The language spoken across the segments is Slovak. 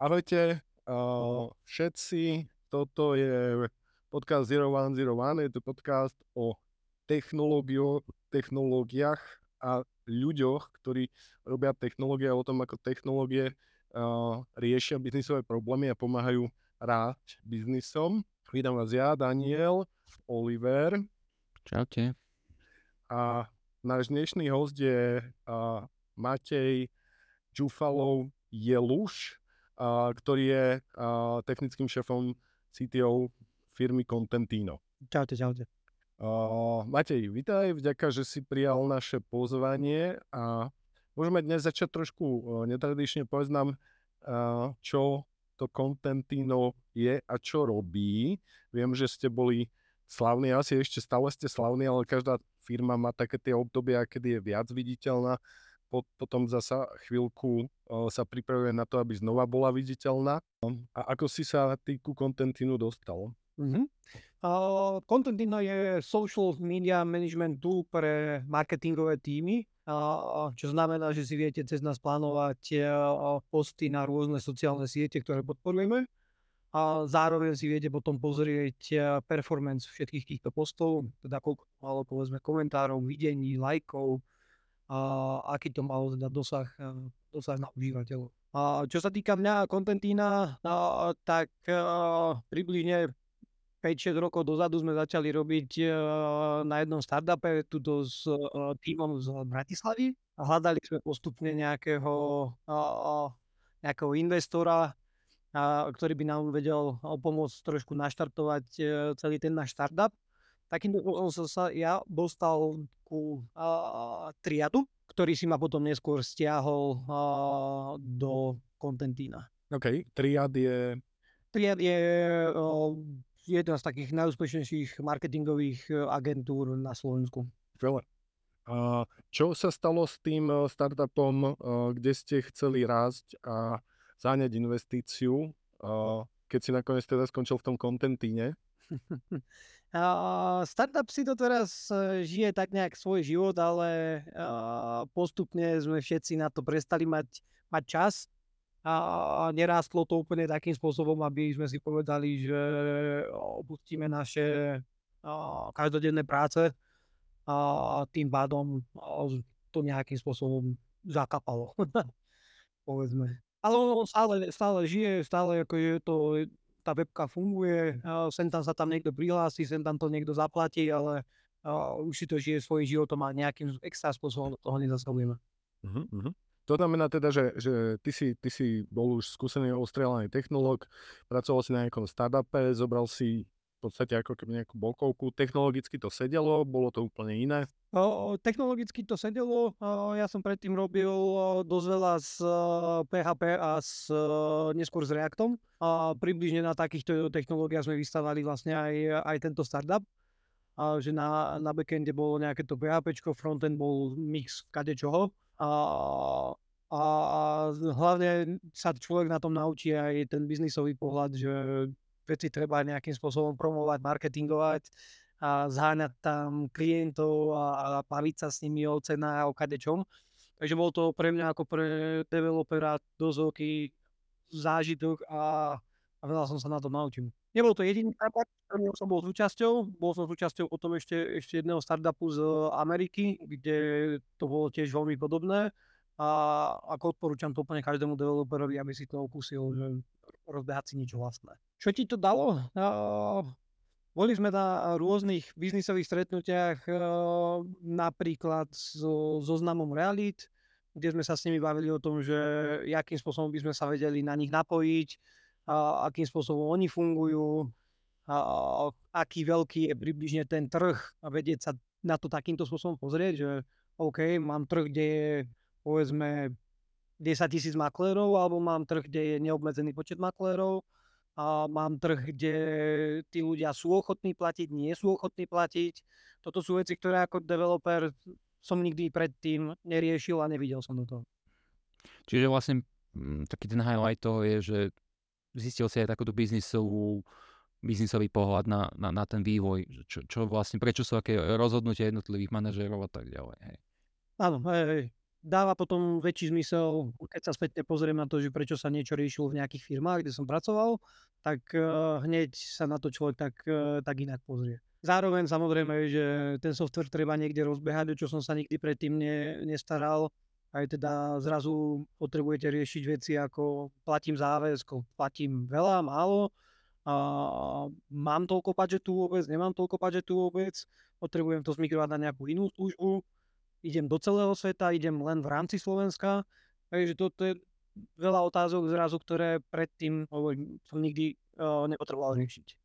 Ahojte uh, všetci, toto je podcast 0101, je to podcast o technológiách a ľuďoch, ktorí robia technológie a o tom, ako technológie uh, riešia biznisové problémy a pomáhajú ráť biznisom. Vítam vás ja, Daniel, Oliver. Čaute. A náš dnešný host je uh, Matej Čufalov Jeluš, ktorý je technickým šéfom CTO firmy Contentino. Čaute, čaute. Uh, Matej, vítaj, vďaka, že si prijal naše pozvanie a môžeme dnes začať trošku uh, netradične, povedz nám, uh, čo to Contentino je a čo robí. Viem, že ste boli slavní, asi ešte stále ste slavní, ale každá firma má také tie obdobia, kedy je viac viditeľná potom zasa chvíľku sa pripravuje na to, aby znova bola viditeľná. A ako si sa ty ku Contentinu dostal? Mm-hmm. Uh, Contentino je social media management tool pre marketingové týmy, uh, čo znamená, že si viete cez nás plánovať uh, posty na rôzne sociálne siete, ktoré podporujeme. A zároveň si viete potom pozrieť performance všetkých týchto postov, teda koľko malo povedzme komentárov, videní, lajkov, a aký to malo teda dosah, e, dosah na užívateľov. A čo sa týka mňa a Contentína, a, tak a, e, približne 5-6 rokov dozadu sme začali robiť a, e, na jednom startupe tuto s a, týmom z Bratislavy a hľadali sme postupne nejakého, a, a, nejakého investora, a, ktorý by nám vedel pomôcť trošku naštartovať celý ten náš startup takýmto som sa ja dostal ku uh, triadu, ktorý si ma potom neskôr stiahol uh, do Contentina. OK, triad je... Triad je uh, jedna z takých najúspešnejších marketingových agentúr na Slovensku. Veľa. A čo sa stalo s tým startupom, kde ste chceli rásť a záňať investíciu, keď si nakoniec teda skončil v tom kontentíne? startup si to teraz e, žije tak nejak svoj život, ale postupne sme všetci na to prestali mať, mať čas a nerástlo to úplne takým spôsobom, aby sme si povedali, že opustíme naše každodenné práce a tým pádom to nejakým spôsobom zakapalo. Povedzme. Ale on stále, stále žije, stále akože to tá webka funguje, sem tam sa tam niekto prihlási, sem tam to niekto zaplatí, ale už si to žije svojím životom a nejakým extra spôsobom toho nezasahujeme. Uh-huh, uh-huh. To znamená teda, že, že ty, si, ty si bol už skúsený ostrelaný technológ, pracoval si na nejakom startupe, zobral si podstate ako keby nejakú bokovku. Technologicky to sedelo, bolo to úplne iné? Technologicky to sedelo. Ja som predtým robil dosť veľa s PHP a s, neskôr s Reactom. A približne na takýchto technológiách sme vystavali vlastne aj, aj tento startup. A, že na, na backende bolo nejaké to PHP, frontend bol mix kadečoho. A, a hlavne sa človek na tom naučí aj ten biznisový pohľad, že veci treba nejakým spôsobom promovať, marketingovať a zháňať tam klientov a, a baviť sa s nimi o cenách a o kadečom. Takže bol to pre mňa ako pre developera dosť veľký zážitok a, a veľa som sa na to naučil. Nebol to jediný startup, ktorým som bol súčasťou. Bol som súčasťou potom ešte, ešte jedného startupu z Ameriky, kde to bolo tiež veľmi podobné. A ako odporúčam to úplne každému developerovi, aby si to okúsil, že rozbehať si niečo vlastné. Čo ti to dalo? Boli sme na rôznych biznisových stretnutiach, napríklad so zoznamom realít, kde sme sa s nimi bavili o tom, že akým spôsobom by sme sa vedeli na nich napojiť, akým spôsobom oni fungujú, aký veľký je približne ten trh a vedieť sa na to takýmto spôsobom pozrieť, že OK, mám trh, kde je povedzme 10 tisíc maklérov, alebo mám trh, kde je neobmedzený počet maklérov, mám trh, kde tí ľudia sú ochotní platiť, nie sú ochotní platiť. Toto sú veci, ktoré ako developer som nikdy predtým neriešil a nevidel som do toho. Čiže vlastne mm, taký ten highlight toho je, že zistil si aj takúto biznisovú biznisový pohľad na, na, na ten vývoj, čo, čo vlastne, prečo sú aké rozhodnutia jednotlivých manažérov a tak ďalej. Hej. Áno, hej, hej. Dáva potom väčší zmysel, keď sa spätne pozriem na to, že prečo sa niečo riešilo v nejakých firmách, kde som pracoval, tak uh, hneď sa na to človek tak, uh, tak inak pozrie. Zároveň samozrejme, že ten software treba niekde rozbehať, o čo som sa nikdy predtým ne, nestaral. Aj teda zrazu potrebujete riešiť veci ako platím záväzko, platím veľa, málo, a mám toľko budžetu vôbec, nemám toľko budžetu vôbec, potrebujem to zmigrovať na nejakú inú službu, idem do celého sveta, idem len v rámci Slovenska. Takže toto je veľa otázok zrazu, ktoré predtým hovorím, som nikdy uh, nepotreboval riešiť.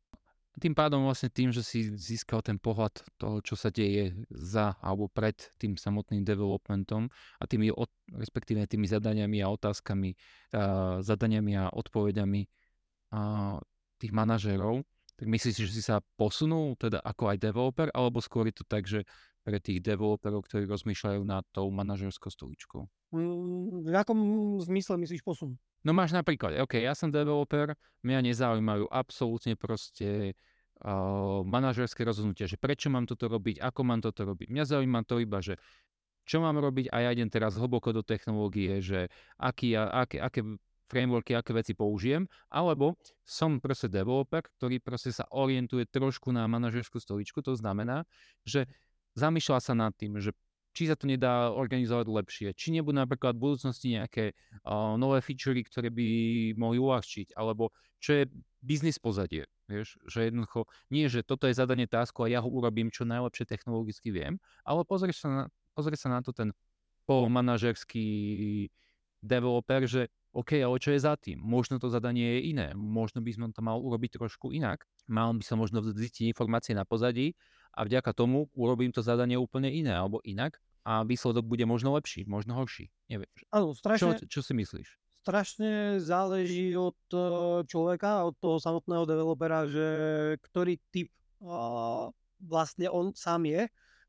Tým pádom vlastne tým, že si získal ten pohľad toho, čo sa deje za alebo pred tým samotným developmentom a tými, od, respektíve tými zadaniami a otázkami, uh, zadaniami a odpovediami uh, tých manažérov, tak myslíš, že si sa posunul teda ako aj developer, alebo skôr je to tak, že pre tých developerov, ktorí rozmýšľajú nad tou manažerskou stoličkou? Mm, v akom zmysle myslíš posun? No máš napríklad, OK, ja som developer, mňa nezaujímajú absolútne proste uh, manažerské rozhodnutia, že prečo mám toto robiť, ako mám toto robiť. Mňa zaujíma to iba, že čo mám robiť a ja idem teraz hlboko do technológie, že aký, aké, aké frameworky, aké veci použijem, alebo som proste developer, ktorý proste sa orientuje trošku na manažerskú stoličku, to znamená, že zamýšľa sa nad tým, že či sa to nedá organizovať lepšie, či nebudú napríklad v budúcnosti nejaké uh, nové featurey, ktoré by mohli uľahčiť, alebo čo je biznis pozadie. Vieš, že jednoducho nie, že toto je zadanie tasku a ja ho urobím čo najlepšie technologicky viem, ale pozri sa na, pozri sa na to ten polmanažerský developer, že OK, ale čo je za tým? Možno to zadanie je iné, možno by sme to mal urobiť trošku inak. Mal by sa možno zistiť informácie na pozadí a vďaka tomu urobím to zadanie úplne iné alebo inak a výsledok bude možno lepší, možno horší. Neviem. Áno, strašne, čo, čo si myslíš? Strašne záleží od e, človeka, od toho samotného developera, že ktorý typ uh, vlastne on sám je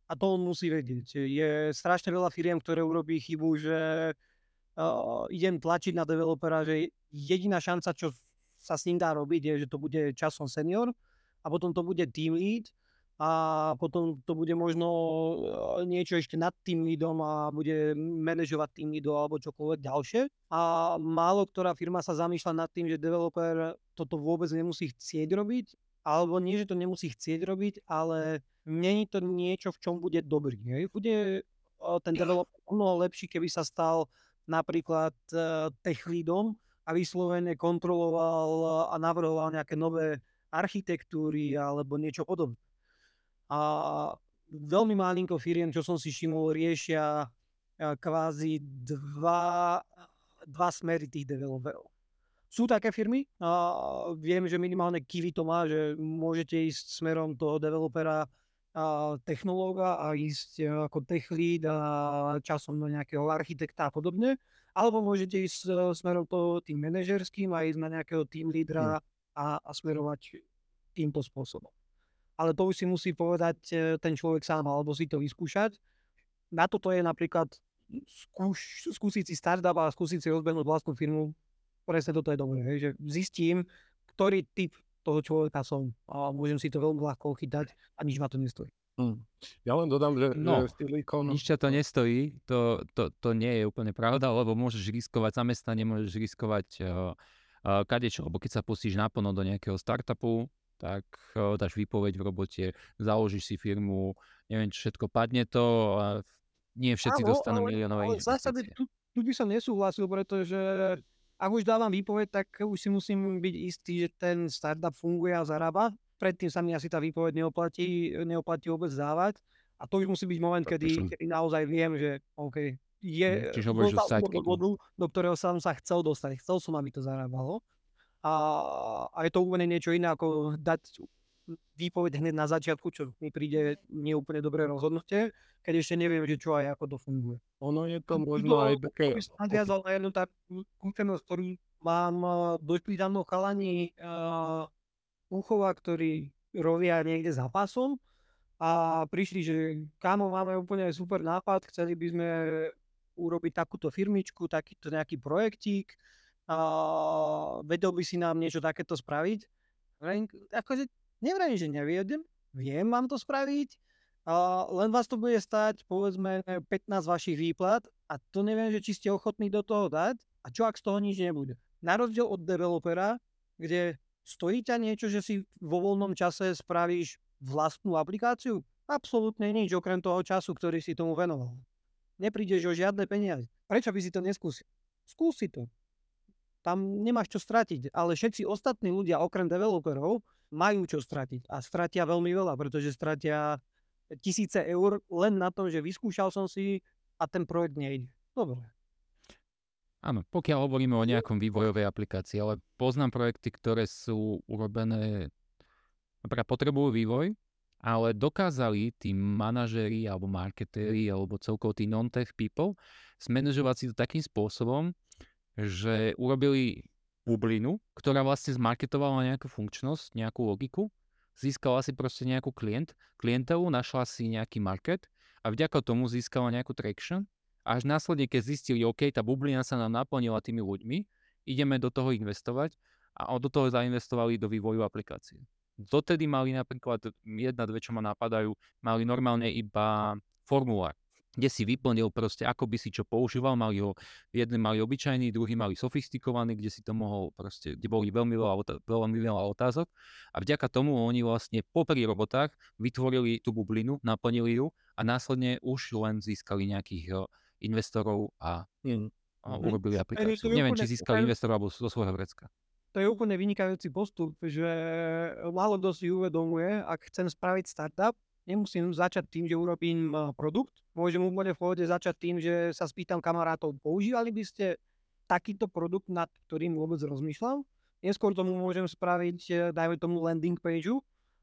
a to on musí vedieť. Je strašne veľa firiem, ktoré urobí chybu, že uh, idem tlačiť na developera, že jediná šanca, čo sa s ním dá robiť, je, že to bude časom senior a potom to bude team lead a potom to bude možno niečo ešte nad tým leadom a bude manažovať tým leadom alebo čokoľvek ďalšie. A málo ktorá firma sa zamýšľa nad tým, že developer toto vôbec nemusí chcieť robiť, alebo nie, že to nemusí chcieť robiť, ale není to niečo, v čom bude dobrý. Hej? Bude ten developer mnoho lepší, keby sa stal napríklad uh, tech leadom a vyslovene kontroloval a navrhoval nejaké nové architektúry alebo niečo podobné. A veľmi malinko firiem, čo som si všimol, riešia kvázi dva, dva smery tých developerov. Sú také firmy, a viem, že minimálne Kiwi to má, že môžete ísť smerom toho developera technológa a ísť e, ako tech lead a časom do nejakého architekta a podobne. Alebo môžete ísť e, smerom to tým manažerským a ísť na nejakého team lídra a, a smerovať týmto spôsobom. Ale to už si musí povedať e, ten človek sám alebo si to vyskúšať. Na toto je napríklad skúš, skúsiť si startup a skúsiť si rozbehnúť vlastnú firmu. Presne toto je dobré, že zistím, ktorý typ toho človeka som a môžem si to veľmi ľahko chytať a nič ma to nestojí. Hmm. Ja len dodám, že, no, že Silicon... nič ťa to nestojí, to, to, to nie je úplne pravda, lebo môžeš riskovať zamestnanie, môžeš riskovať uh, uh, kadečo, lebo keď sa pustíš naplno do nejakého startupu, tak uh, dáš výpoveď v robote, založíš si firmu, neviem, čo všetko padne to a nie všetci Áno, dostanú miliónové investície. Tu, tu by som nesúhlasil, pretože ak už dávam výpoveď, tak už si musím byť istý, že ten startup funguje a zarába. Predtým sa mi asi tá výpoveď neoplatí, neoplatí vôbec dávať. A to už musí byť moment, kedy, kedy naozaj viem, že OK, je Čiže dostal do bodu, do ktorého som sa chcel dostať. Chcel som, aby to zarábalo. A, a je to úplne niečo iné, ako dať výpoveď hneď na začiatku, čo mi príde neúplne dobré rozhodnutie, keď ešte neviem, že čo aj ako to funguje. Ono je to možno aj také... Nadviazal na jednu takú skúsenosť, ktorú mám došli tam chalani uh, Uchova, ktorí robia niekde za pasom a prišli, že kámo, máme úplne super nápad, chceli by sme urobiť takúto firmičku, takýto nejaký projektík, a vedel by si nám niečo takéto spraviť. Akože Nevrajím, že neviem, viem vám to spraviť, A len vás to bude stať povedzme 15 vašich výplat a to neviem, že či ste ochotní do toho dať a čo ak z toho nič nebude. Na rozdiel od developera, kde stojí ťa niečo, že si vo voľnom čase spravíš vlastnú aplikáciu? Absolútne nič, okrem toho času, ktorý si tomu venoval. Neprídeš o žiadne peniaze. Prečo by si to neskúsil? Skúsi to. Tam nemáš čo stratiť, ale všetci ostatní ľudia, okrem developerov, majú čo stratiť a stratia veľmi veľa, pretože stratia tisíce eur len na tom, že vyskúšal som si a ten projekt nejde. Dobre. Áno, pokiaľ hovoríme o nejakom vývojovej aplikácii, ale poznám projekty, ktoré sú urobené, napríklad potrebujú vývoj, ale dokázali tí manažéri alebo marketéri alebo celkovo tí non-tech people zmanéžovať si to takým spôsobom, že urobili bublinu, ktorá vlastne zmarketovala nejakú funkčnosť, nejakú logiku získala si proste nejakú klient, klientelu, našla si nejaký market a vďaka tomu získala nejakú traction. Až následne, keď zistili, OK, tá bublina sa nám naplnila tými ľuďmi, ideme do toho investovať a do toho zainvestovali do vývoju aplikácie. Dotedy mali napríklad, jedna, dve, čo ma napadajú, mali normálne iba formulár kde si vyplnil proste, ako by si čo používal, mali ho, jedni mali obyčajný, druhý mali sofistikovaný, kde si to mohol proste, kde boli veľmi veľa, veľmi veľa otázok a vďaka tomu oni vlastne popri robotách vytvorili tú bublinu, naplnili ju a následne už len získali nejakých investorov a, mm. a urobili aplikáciu. Neviem, či získali investorov alebo zo svojho vrecka. To je úplne vynikajúci postup, že málo kto si uvedomuje, ak chcem spraviť startup, nemusím začať tým, že urobím produkt. Môžem úplne v pohode začať tým, že sa spýtam kamarátov, používali by ste takýto produkt, nad ktorým vôbec rozmýšľam. Neskôr tomu môžem spraviť, e, dajme tomu landing page,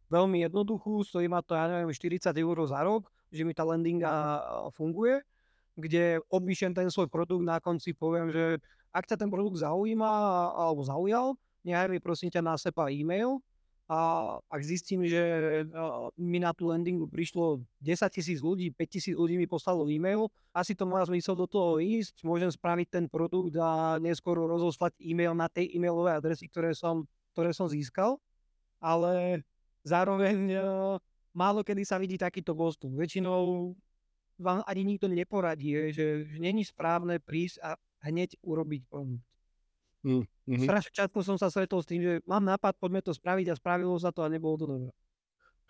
veľmi jednoduchú, stojí ma to, ja neviem, 40 eur za rok, že mi tá landinga funguje, kde opíšem ten svoj produkt, na konci poviem, že ak ťa ten produkt zaujíma alebo zaujal, nechaj mi prosím ťa na sepa e-mail, a ak zistím, že mi na tú landingu prišlo 10 tisíc ľudí, 5 tisíc ľudí mi poslalo e-mail, asi to má zmysel do toho ísť, môžem spraviť ten produkt a neskôr rozoslať e-mail na tej e-mailovej adresy, ktoré som, ktoré som získal, ale zároveň málo kedy sa vidí takýto postup. Väčšinou vám ani nikto neporadí, že, že není správne prísť a hneď urobiť produkt. Mm-hmm. Strašne často som sa stretol s tým, že mám nápad, poďme to spraviť a spravilo sa to a nebolo to dobré.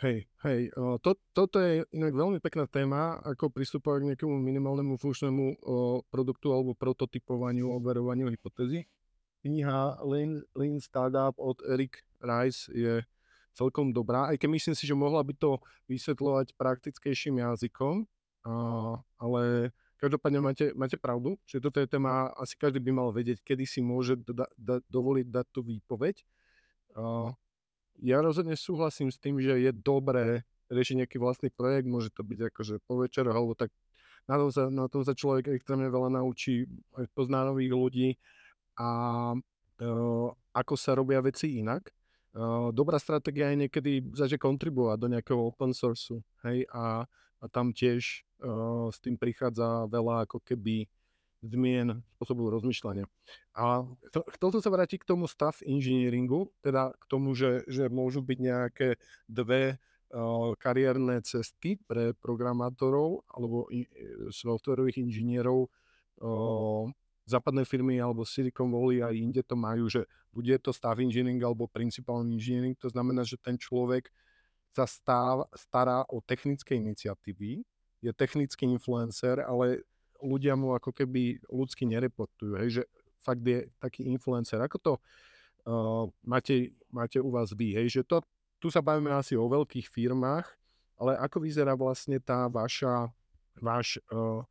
Hej, hej, to, toto je inak veľmi pekná téma, ako pristupovať k nejakému minimálnemu funkčnému produktu alebo prototypovaniu, overovaniu hypotézy. Kniha Lean, Lean Startup od Eric Rice je celkom dobrá, aj keď myslím si, že mohla by to vysvetľovať praktickejším jazykom, ale Každopádne máte, máte pravdu, že toto je téma, asi každý by mal vedieť, kedy si môže da, da, dovoliť dať tú výpoveď. Uh, ja rozhodne súhlasím s tým, že je dobré riešiť nejaký vlastný projekt, môže to byť akože po večeroch, alebo tak na tom sa, na tom sa človek extrémne veľa naučí, aj pozná nových ľudí a uh, ako sa robia veci inak. Uh, dobrá stratégia je niekedy začať kontribuovať do nejakého open sourceu, hej, a, a tam tiež uh, s tým prichádza veľa ako keby zmien spôsobu rozmýšľania. A chcel som sa vrátiť k tomu staff engineeringu, teda k tomu, že, že môžu byť nejaké dve uh, kariérne cesty pre programátorov alebo i, softwarových inžinierov. Uh, západné firmy alebo Silicon Valley aj inde to majú, že bude to staff engineering alebo principal engineering, to znamená, že ten človek sa stáv, stará o technické iniciatívy, je technický influencer, ale ľudia mu ako keby ľudsky nereportujú, hej, že fakt je taký influencer. Ako to uh, máte, máte u vás vy, hej, že to, tu sa bavíme asi o veľkých firmách, ale ako vyzerá vlastne tá vaša, váš uh,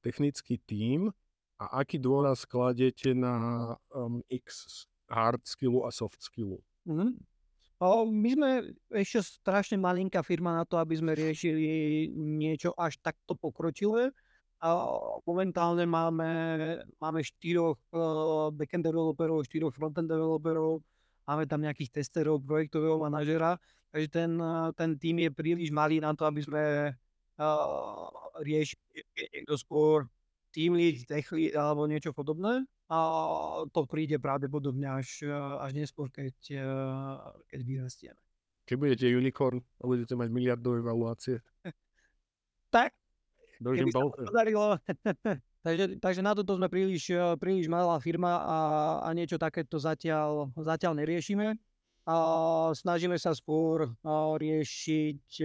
technický tím a aký dôraz kladete na um, X hard skillu a soft skillu? Mm-hmm. My sme ešte strašne malinká firma na to, aby sme riešili niečo až takto pokročilé. Momentálne máme, máme štyroch backend developerov, štyroch frontend developerov, máme tam nejakých testerov, projektového manažera, takže ten, ten tým je príliš malý na to, aby sme uh, riešili skôr team lead, tech lead alebo niečo podobné. A to príde pravdepodobne až, až neskôr, keď, keď vyrastieme. Keď budete unicorn a budete mať miliardové valuácie. Tak, Držím keby sa palce. podarilo. takže, takže na toto sme príliš, eh, príliš malá firma a, a niečo takéto zatiaľ, zatiaľ neriešime. A snažíme sa skôr a, riešiť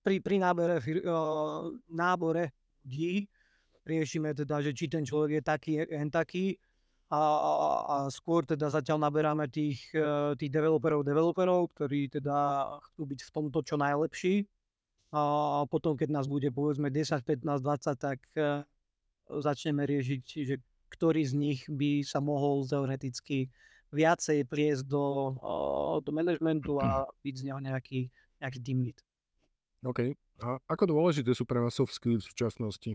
pri, pri nábore, nábore ľudí, riešime teda, že či ten človek je taký, hen taký a, a, a skôr teda zatiaľ naberáme tých, eh, tých developerov, developerov, ktorí teda chcú byť v tomto čo najlepší a potom, keď nás bude povedzme 10, 15, 20, tak uh, začneme riešiť, že ktorý z nich by sa mohol teoreticky viacej pliesť do, uh, do managementu a byť z neho nejaký, nejaký team lead. OK. A ako dôležité sú pre vás soft skills v súčasnosti?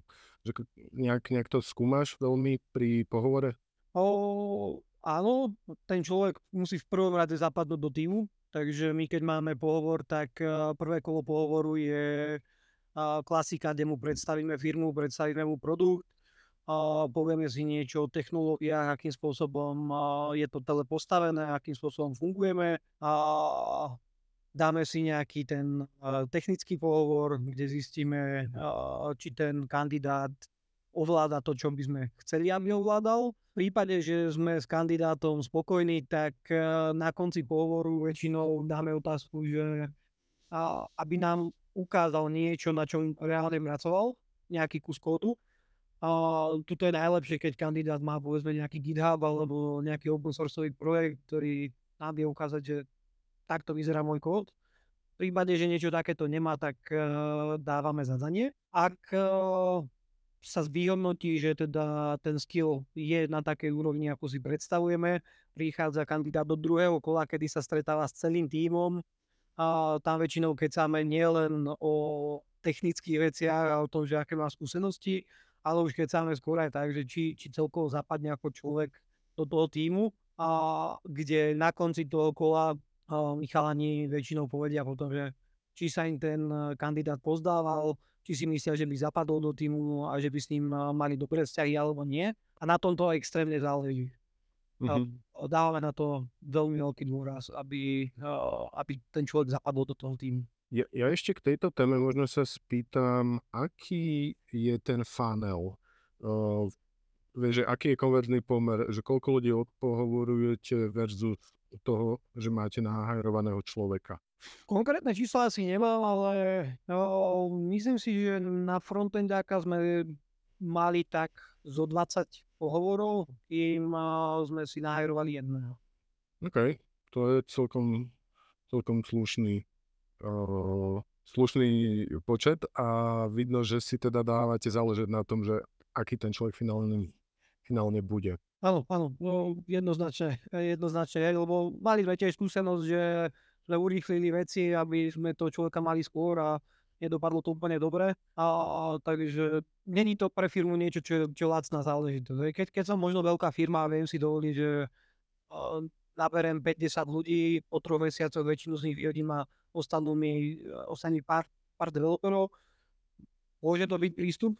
Že nejak, nejak to skúmaš veľmi pri pohovore? O, áno, ten človek musí v prvom rade zapadnúť do týmu, takže my keď máme pohovor, tak eh, prvé kolo pohovoru je eh, klasika, kde mu predstavíme firmu, predstavíme mu produkt, povieme si niečo o technológiách, akým spôsobom eh, je to tele postavené, akým spôsobom fungujeme a dáme si nejaký ten technický pohovor, kde zistíme, či ten kandidát ovláda to, čo by sme chceli, aby ovládal. V prípade, že sme s kandidátom spokojní, tak eh, na konci pohovoru väčšinou dáme otázku, že aby nám ukázal niečo, na čom reálne pracoval, nejaký kus kódu. A tuto je najlepšie, keď kandidát má povedzme nejaký GitHub alebo nejaký open sourceový projekt, ktorý nám vie ukázať, že takto vyzerá môj kód. V prípade, že niečo takéto nemá, tak uh, dávame zadanie. Ak uh, sa vyhodnotí, že teda ten skill je na takej úrovni, ako si predstavujeme, prichádza kandidát do druhého kola, kedy sa stretáva s celým tímom. A tam väčšinou kecáme nielen o technických veciach a o tom, že aké má skúsenosti, ale už kecáme skôr aj tak, že či, či celkovo zapadne ako človek do toho týmu a kde na konci toho kola uh, chalani väčšinou povedia potom, že či sa im ten eh, kandidát pozdával, či si myslia, že by zapadol do týmu a že by s ním eh, mali dobré vzťahy alebo nie. A na tomto extrémne záleží. Mhm. A Dávame na to veľmi veľký dôraz, aby, eh, aby ten človek zapadol do toho týmu. Ja, ja ešte k tejto téme možno sa spýtam, aký je ten funnel? Uh, vieš, že aký je konverzný pomer, že koľko ľudí odpohovorujete versus toho, že máte nahajrovaného človeka? Konkrétne čísla asi nemám, ale no, myslím si, že na frontendáka sme mali tak zo 20 pohovorov, kým sme si nahajrovali jedného. OK, to je celkom, celkom slušný, uh, slušný počet a vidno, že si teda dávate záležať na tom, že aký ten človek finálne, finálne bude. Áno, áno, no, jednoznačne, jednoznačne, lebo mali sme tiež skúsenosť, že sme urýchlili veci, aby sme toho človeka mali skôr a nedopadlo to úplne dobre. A, a takže není to pre firmu niečo, čo, čo lacná záležitosť. Keď, keď som možno veľká firma a viem si dovoliť, že uh, naberem 50 ľudí, po troch mesiacoch väčšinu z nich vyhodím a ostanú mi, ostane mi pár, pár developerov, môže to byť prístup.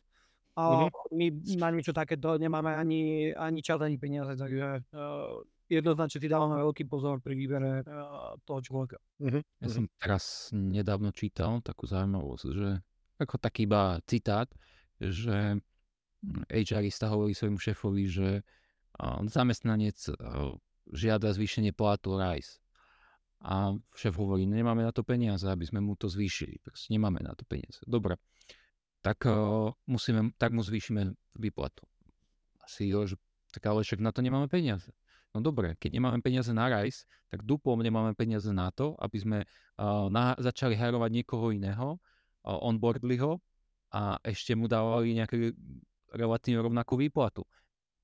A Mhm. my na niečo takéto nemáme ani, ani čas, ani peniaze, takže uh, jednoznačne si dávame veľký pozor pri výbere uh, toho človeka. Uh-huh. Ja som teraz nedávno čítal takú zaujímavosť, že ako taký iba citát, že HRista hovorí svojmu šéfovi, že a, zamestnanec a, žiada zvýšenie platu RISE. A šéf hovorí, nemáme na to peniaze, aby sme mu to zvýšili. Proste nemáme na to peniaze. Dobre, tak, a, musíme, tak mu zvýšime výplatu. A CEO, že tak ale však na to nemáme peniaze. No dobre, keď nemáme peniaze na RISE, tak duplom nemáme peniaze na to, aby sme uh, na, začali hajrovať niekoho iného, uh, onboardli ho a ešte mu dávali nejakú relatívne rovnakú výplatu.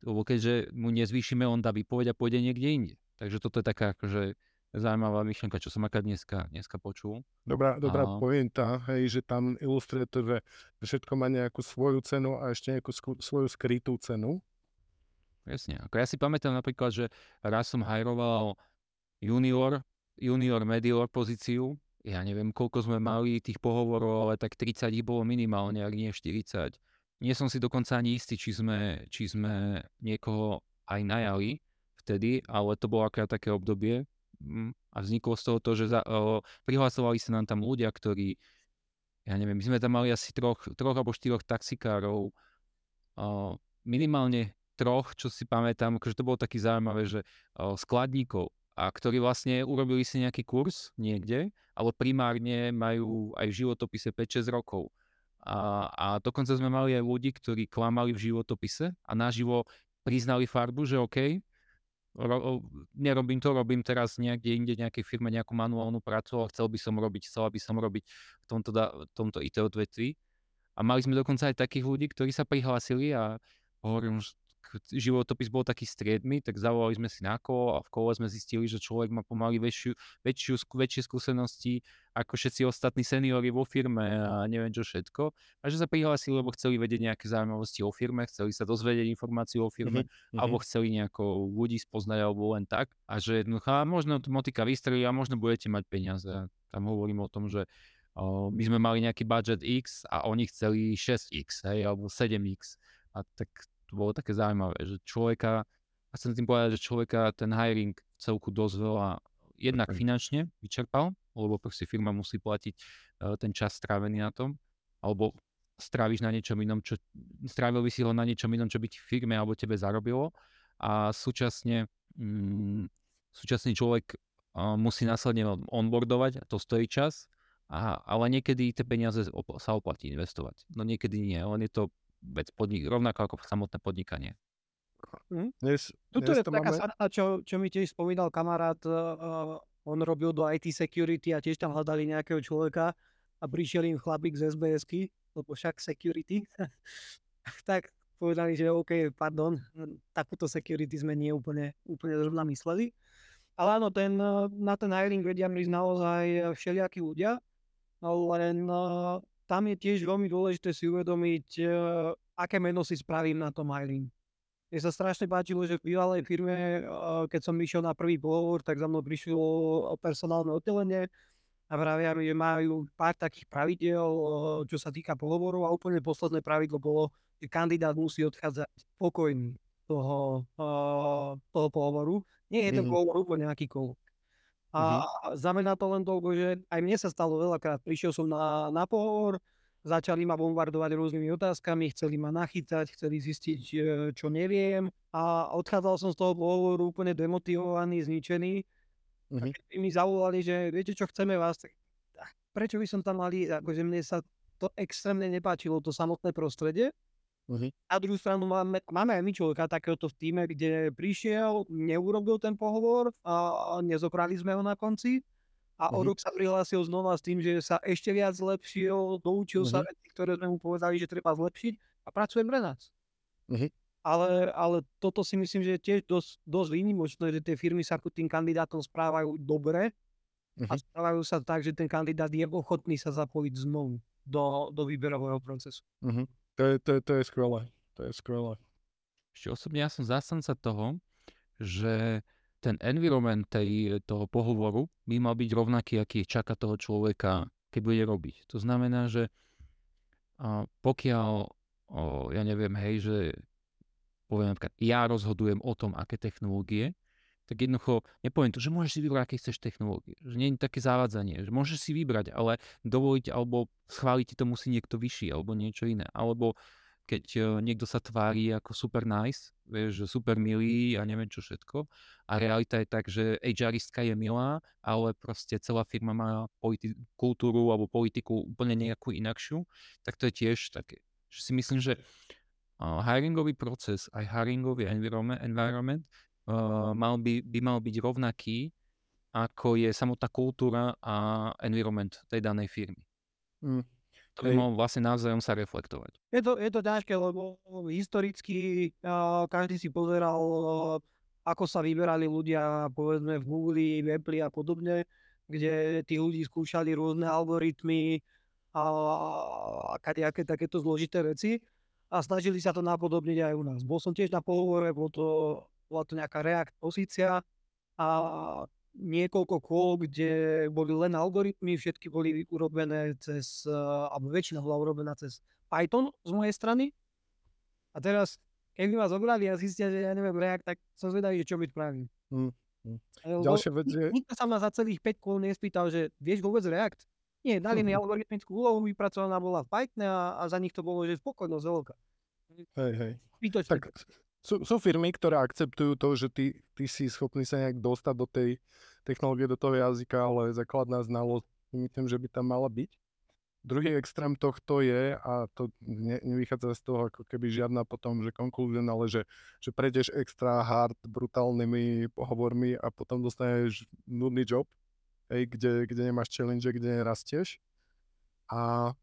Lebo keďže mu nezvýšime, on dá výpoveď a pôjde niekde inde. Takže toto je taká akože zaujímavá myšlienka, čo som aká dneska, dneska počul. Dobrá, dobrá A- pointa, hej, že tam ilustruje to, že všetko má nejakú svoju cenu a ešte nejakú sku- svoju skrytú cenu. Presne. Ako ja si pamätám napríklad, že raz som hajroval junior, junior medior pozíciu. Ja neviem, koľko sme mali tých pohovorov, ale tak 30 ich bolo minimálne, ak nie 40. Nie som si dokonca ani istý, či sme, či sme niekoho aj najali vtedy, ale to bolo akorát také obdobie. Mm, A vzniklo z toho to, že za, o, prihlasovali sa nám tam ľudia, ktorí ja neviem, my sme tam mali asi troch, troch alebo štyroch taxikárov, uh, minimálne troch, čo si pamätám, akože to bolo taký zaujímavé, že uh, skladníkov, a ktorí vlastne urobili si nejaký kurz niekde, ale primárne majú aj v životopise 5-6 rokov. A, a dokonca sme mali aj ľudí, ktorí klamali v životopise a naživo priznali farbu, že OK, ro, nerobím to, robím teraz niekde inde, nejakej firme nejakú manuálnu prácu, ale chcel by som robiť, chcela by som robiť v tomto, da, tomto IT odvetví. A mali sme dokonca aj takých ľudí, ktorí sa prihlásili a hovorím, že životopis bol taký striedmy, tak zavolali sme si na kolo a v kole sme zistili, že človek má pomaly väčšiu, väčšiu, väčšie skúsenosti ako všetci ostatní seniori vo firme a neviem čo všetko. A že sa prihlásili, lebo chceli vedieť nejaké zaujímavosti o firme, chceli sa dozvedieť informáciu o firme, mm-hmm. alebo chceli nejako ľudí spoznať alebo len tak. A že jednoducho, a možno motika vystrelí a možno budete mať peniaze. Tam hovorím o tom, že o, my sme mali nejaký budget X a oni chceli 6X, hej, alebo 7X. A tak to bolo také zaujímavé, že človeka, a chcem tým povedať, že človeka ten hiring celku dosť veľa jednak finančne vyčerpal, lebo proste firma musí platiť uh, ten čas strávený na tom, alebo stráviš na niečom inom, čo, strávil by si ho na niečom inom, čo by ti firme alebo tebe zarobilo a súčasne mm, súčasný človek uh, musí následne onboardovať, to stojí čas, a, ale niekedy tie peniaze sa oplatí investovať. No niekedy nie, len je to vec podnik, rovnako ako samotné podnikanie. Hm? Dnes, Tuto dnes je taká máme... sarna, čo, čo mi tiež spomínal kamarát, uh, on robil do IT security a tiež tam hľadali nejakého človeka a prišiel im chlapík z SBSky, lebo však security. tak povedali, že OK, pardon, takúto security sme nie úplne, úplne zrovna mysleli. Ale áno, ten, na ten hiring vedia ísť naozaj všelijakí ľudia, len tam je tiež veľmi dôležité si uvedomiť, uh, aké meno si spravím na tom mailing. Mne sa strašne páčilo, že v bývalej firme, uh, keď som išiel na prvý pohovor, tak za mnou prišlo personálne oddelenie a vravia mi, že majú pár takých pravidel, uh, čo sa týka pohovorov a úplne posledné pravidlo bolo, že kandidát musí odchádzať spokojný toho, toho pohovoru. Nie je to mm-hmm. pohovor úplne akýkoľvek. A mm-hmm. znamená to len toľko, že aj mne sa stalo veľakrát. Prišiel som na, na pohovor, začali ma bombardovať rôznymi otázkami, chceli ma nachytať, chceli zistiť, e, čo neviem a odchádzal som z toho pohovoru úplne demotivovaný, zničený. Mm-hmm. A mi zavolali, že viete čo, chceme vás, prečo by som tam mali, akože mne sa to extrémne nepáčilo, to samotné prostredie. Uh-huh. Na druhú stranu máme, máme aj my človeka takéhoto v týme, kde prišiel, neurobil ten pohovor a nezobrali sme ho na konci a uh-huh. o rok sa prihlásil znova s tým, že sa ešte viac zlepšil, doučil uh-huh. sa veci, ktoré sme mu povedali, že treba zlepšiť a pracuje pre nás. Uh-huh. Ale, ale toto si myslím, že je tiež dosť, dosť výnimočné, že tie firmy sa ku tým kandidátom správajú dobre uh-huh. a správajú sa tak, že ten kandidát je ochotný sa zapojiť znovu do, do výberového procesu. Uh-huh. To je, to, je, to je skvelé. To je skvelé. Ešte osobne ja som zástanca toho, že ten environment tej, toho pohovoru by mal byť rovnaký, aký čaká toho človeka, keď bude robiť. To znamená, že a pokiaľ, o, ja neviem, hej, že poviem napríklad, ja rozhodujem o tom, aké technológie, tak jednoducho nepoviem to, že môžeš si vybrať, aké chceš technológie. Že nie je také zavádzanie, že môžeš si vybrať, ale dovoliť alebo schváliť ti to musí niekto vyšší alebo niečo iné. Alebo keď uh, niekto sa tvári ako super nice, vieš, že super milý a neviem čo všetko. A realita je tak, že HRistka je milá, ale proste celá firma má politi- kultúru alebo politiku úplne nejakú inakšiu, tak to je tiež také. Že si myslím, že hiringový proces, aj hiringový environment, environment mal by, by mal byť rovnaký, ako je samotná kultúra a environment tej danej firmy. Mm. To by mal vlastne navzájom sa reflektovať. Je to, je to ťažké, lebo historicky uh, každý si pozeral, uh, ako sa vyberali ľudia, povedzme v Google, v Apple a podobne, kde tí ľudí skúšali rôzne algoritmy a, a kadejaké takéto zložité veci a snažili sa to napodobniť aj u nás. Bol som tiež na pohovore, bol to bola to nejaká React pozícia a niekoľko kôl, kde boli len algoritmy, všetky boli urobené cez, alebo väčšina bola urobená cez Python z mojej strany. A teraz, keď by ma zobrali a zistia, že ja neviem React, tak som zvedavý, čo by spravím. Hmm. Hmm. Ďalšia vec je... Nikto sa ma za celých 5 kôl nespýtal, že vieš vôbec React? Nie, dali mi algoritmickú úlohu, vypracovaná bola v Python a, a za nich to bolo, že spokojnosť veľká. Hej, hej. Zbytočne. Tak sú, sú firmy, ktoré akceptujú to, že ty, ty si schopný sa nejak dostať do tej technológie, do toho jazyka, ale základná znalosť, myslím, že by tam mala byť. Druhý extrém tohto je, a to ne, nevychádza z toho ako keby žiadna potom, že konklúzia, ale že, že prejdeš extra hard, brutálnymi pohovormi a potom dostaneš nudný job, hej, kde, kde nemáš challenge, kde nerastieš. A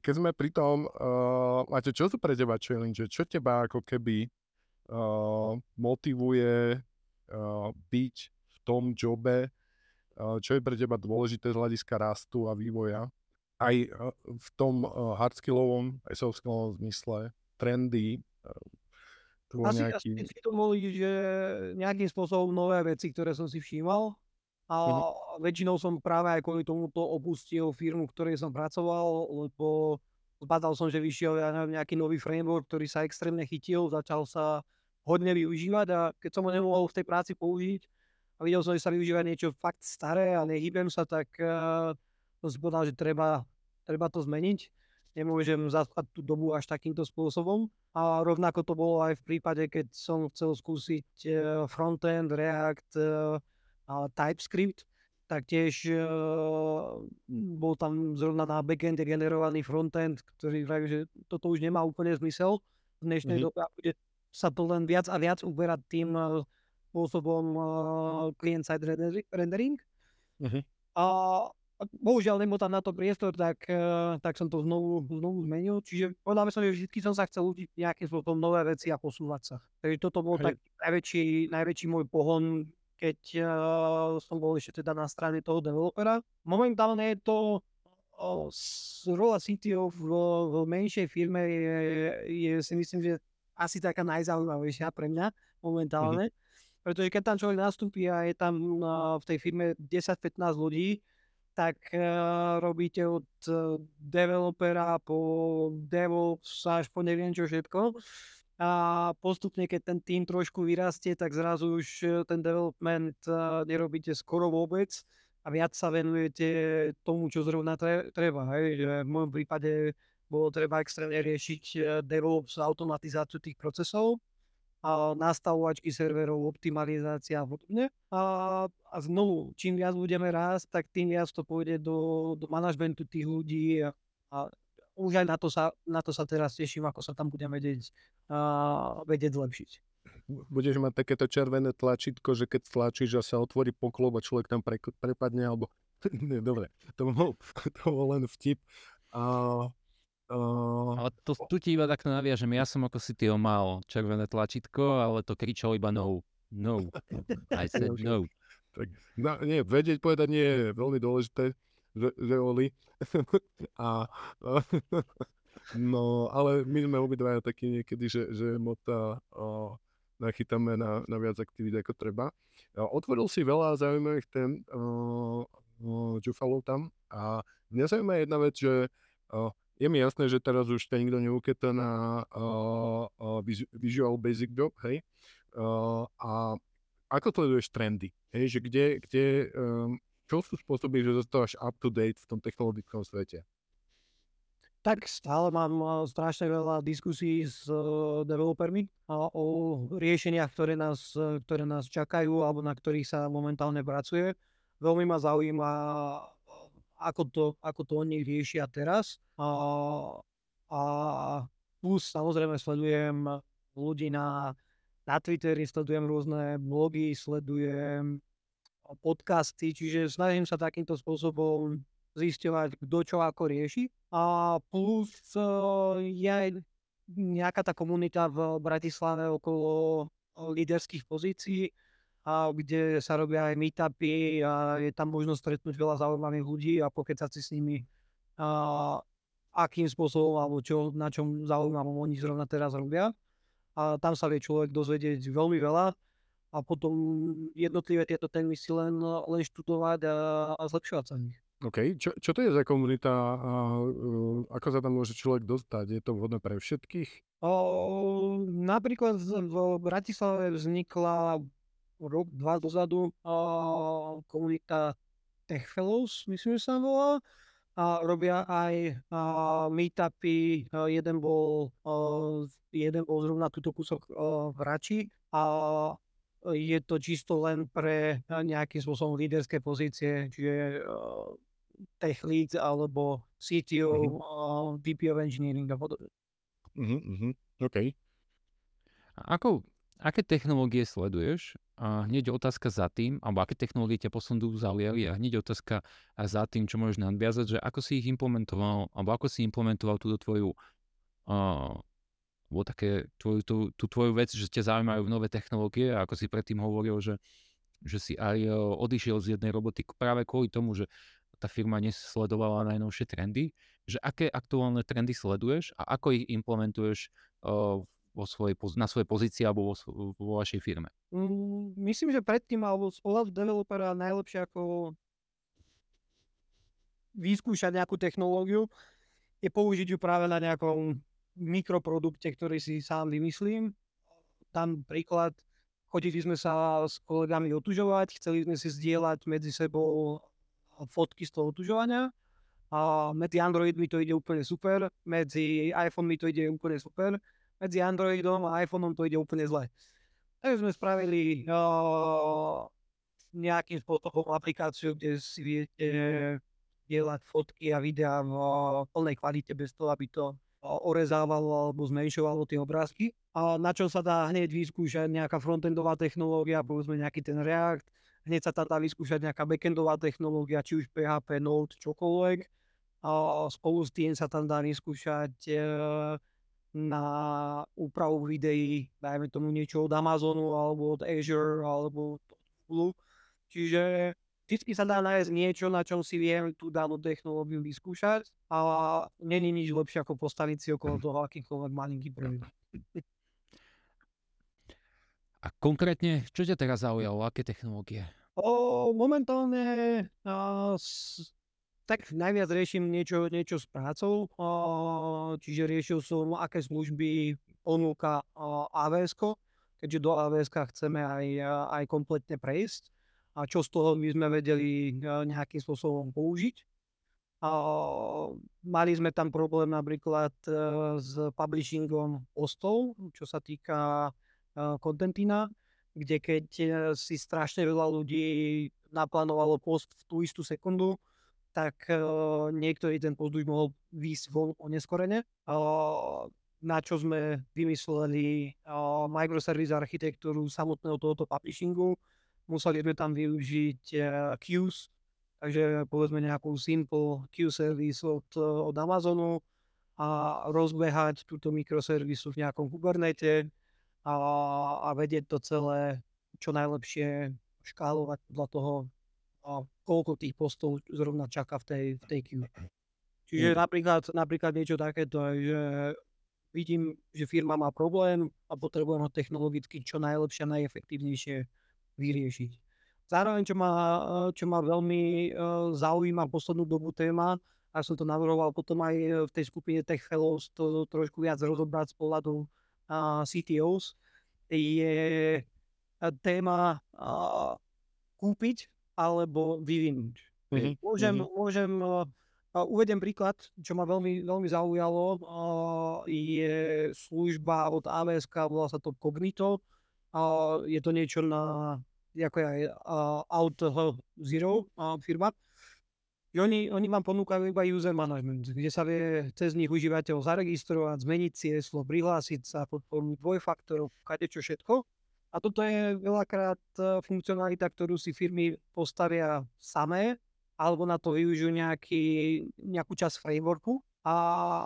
keď sme pri tom, uh, máte, čo sú pre teba challenge? Čo teba ako keby motivuje uh, byť v tom jobe? Uh, čo je pre teba dôležité z hľadiska rastu a vývoja? Aj v tom hardskillovom, aj softskillovom zmysle, trendy, asi, nejaký... asi si to boli, že nejakým spôsobom nové veci, ktoré som si všímal, a mm-hmm. väčšinou som práve aj kvôli tomuto opustil firmu, v ktorej som pracoval, lebo zbadal som, že vyšiel ja neviem, nejaký nový framework, ktorý sa extrémne chytil, začal sa hodne využívať a keď som ho nemohol v tej práci použiť a videl som, že sa využíva niečo fakt staré a nehybem sa, tak uh, som si povedal, že treba, treba to zmeniť. Nemôžem zaspať tú dobu až takýmto spôsobom. A rovnako to bolo aj v prípade, keď som chcel skúsiť uh, frontend, React, uh, TypeScript, tak tiež uh, bol tam zrovna na backende generovaný frontend, ktorý vraví, že toto už nemá úplne zmysel v dnešnej mm-hmm. dobe a bude sa to len viac a viac uberať tým uh, spôsobom uh, client-side rendering. Mm-hmm. A bohužiaľ nebol tam na to priestor, tak, uh, tak som to znovu, znovu zmenil. Čiže povedal som, že vždy som sa chcel učiť nejakým spôsobom nové veci a posúvať sa. Takže toto bol tak najväčší, najväčší môj pohon keď uh, som bol ešte teda na strane toho developera. Momentálne je to uh, rola CTO v, v menšej firme je, je si myslím, že asi taká najzaujímavejšia pre mňa momentálne. Mm-hmm. Pretože keď tam človek nastúpi a je tam uh, v tej firme 10-15 ľudí, tak uh, robíte od uh, developera po DevOps až po neviem čo všetko a postupne, keď ten tým trošku vyrastie, tak zrazu už e, ten development e, nerobíte skoro vôbec a viac sa venujete tomu, čo zrovna treba. Hej. V môjom prípade bolo treba extrémne riešiť e, DevOps, automatizáciu tých procesov, a nastavovačky serverov, optimalizácia a podobne. A, a znovu, čím viac budeme rásť, tak tým viac to pôjde do, do manažmentu tých ľudí a, a už aj na to, sa, na to sa teraz teším, ako sa tam budeme vedieť, uh, vedieť zlepšiť. Budeš mať takéto červené tlačítko, že keď tlačíš a sa otvorí poklop a človek tam pre, prepadne, alebo... Dobre, to bol, to bol len vtip. Uh, uh, ale to, tu ti iba takto naviažem. Ja som ako si ty mal červené tlačítko, ale to kričalo iba no. No. I said no. Tak, no, nie, vedieť povedať nie je veľmi dôležité že, že Oli. a, no, ale my sme obidvaja takí niekedy, že, že moc o, nachytáme na, na viac aktivít ako treba. Otvoril si veľa zaujímavých tém, Jufalov tam a mňa zaujíma jedna vec, že o, je mi jasné, že teraz už ťa nikto neuketa na uh, uh, Visual Basic Job, hej? Uh, a ako sleduješ trendy? Hej, že kde, kde um, čo sú spôsoby, že zostávaš up to date v tom technologickom svete? Tak stále mám strašne veľa diskusí s developermi o riešeniach, ktoré nás, ktoré nás čakajú alebo na ktorých sa momentálne pracuje. Veľmi ma zaujíma, ako to, ako to oni riešia teraz. A, a plus samozrejme sledujem ľudí na, na Twitteri, sledujem rôzne blogy, sledujem podcasty, čiže snažím sa takýmto spôsobom zisťovať, kto čo ako rieši. A plus uh, je nejaká tá komunita v Bratislave okolo líderských pozícií, a kde sa robia aj meetupy a je tam možnosť stretnúť veľa zaujímavých ľudí a pokecať si s nimi a akým spôsobom alebo čo, na čom zaujímavom oni zrovna teraz robia. A tam sa vie človek dozvedieť veľmi veľa a potom jednotlivé tieto témy si len, len študovať a, a zlepšovať sa v nich. OK. Čo, čo to je za komunita a uh, ako sa tam môže človek dostať? Je to vhodné pre všetkých? O, napríklad v Bratislave vznikla rok, dva dozadu o, komunita Tech Fellows, myslím, že sa volá. A robia aj a, meetupy, a, jeden bol a, jeden bol zrovna túto kúsok a, v Rači a je to čisto len pre nejakým spôsobom líderské pozície, čiže a, tech lead alebo CTO, Mhm. uh, VP of engineering a podobne. Mhm, mhm. OK. A Ako, aké technológie sleduješ? A hneď otázka za tým, alebo aké technológie ťa poslednú zaujali a hneď otázka za tým, čo môžeš nadviazať, že ako si ich implementoval, alebo ako si implementoval túto tvoju uh, také tvoju, tú, tú tvoju vec, že ťa zaujímajú nové technológie a ako si predtým hovoril, že, že si aj uh, odišiel z jednej roboty práve kvôli tomu, že tá firma nesledovala najnovšie trendy, že aké aktuálne trendy sleduješ a ako ich implementuješ uh, vo svojej, na svojej pozícii alebo vo, vo vašej firme. Mm, myslím, že predtým alebo z pohľadu developera najlepšie ako vyskúšať nejakú technológiu je použiť ju práve na nejakom mikroprodukte, ktorý si sám vymyslím. Tam príklad, chodili sme sa s kolegami otužovať, chceli sme si zdieľať medzi sebou fotky z toho otužovania. A medzi Androidmi to ide úplne super, medzi iPhonemi to ide úplne super, medzi Androidom a iPhoneom to ide úplne zle. Takže sme spravili uh, nejakým spôsobom aplikáciu, kde si viete dielať fotky a videá v plnej kvalite bez toho, aby to orezávalo alebo zmenšovalo tie obrázky. A na čo sa dá hneď vyskúšať nejaká frontendová technológia, povedzme nejaký ten React, hneď sa tam dá vyskúšať nejaká backendová technológia, či už PHP, Node, čokoľvek. A spolu s tým sa tam dá vyskúšať uh, na úpravu videí, dajme tomu niečo od Amazonu, alebo od Azure, alebo od Google. Čiže vždy sa dá nájsť niečo, na čom si viem tú danú technológiu vyskúšať a není nič lepšie ako postaviť si okolo toho akýkoľvek malinký projekt. A konkrétne, čo ťa teraz zaujalo? Aké technológie? O, momentálne a, s, tak najviac riešim niečo, niečo s prácou, čiže riešil som, aké služby ponúka AWS, keďže do AWS chceme aj, a, aj kompletne prejsť a čo z toho by sme vedeli a, nejakým spôsobom použiť. A, mali sme tam problém napríklad a, s publishingom postov, čo sa týka kontentína, kde keď e, si strašne veľa ľudí naplánovalo post v tú istú sekundu, tak uh, niektorý ten už mohol výjsť von oneskorene. Uh, na čo sme vymysleli uh, microservice architektúru samotného tohoto publishingu. Museli sme tam využiť uh, queues, takže povedzme nejakú simple queue service od, od Amazonu a rozbehať túto mikroservisu v nejakom Kubernete a, a vedieť to celé čo najlepšie škálovať podľa toho, a koľko tých postov zrovna čaká v tej, v tej queue. Čiže napríklad, napríklad niečo takéto, že vidím, že firma má problém a potrebujem ho technologicky čo najlepšie a najefektívnejšie vyriešiť. Zároveň, čo ma, čo ma veľmi uh, zaujíma poslednú dobu téma, a som to navrhoval potom aj v tej skupine Tech Fellows to trošku viac rozobrať z pohľadu CTOs, je téma uh, kúpiť alebo vyvinúť. Mhm, Môžem, mhm. môžem uh, uvedem príklad, čo ma veľmi, veľmi zaujalo, uh, je služba od AWS, volá sa to Cognito. Uh, je to niečo na, ako je Out Zero firma. Oni, oni vám ponúkajú iba user management, kde sa vie cez nich užívateľ zaregistrovať, zmeniť si heslo, prihlásiť sa, podporu dvojfaktorov, kadečo všetko. A toto je veľakrát e, funkcionalita, ktorú si firmy postavia samé, alebo na to využijú nejaký, nejakú časť frameworku. A,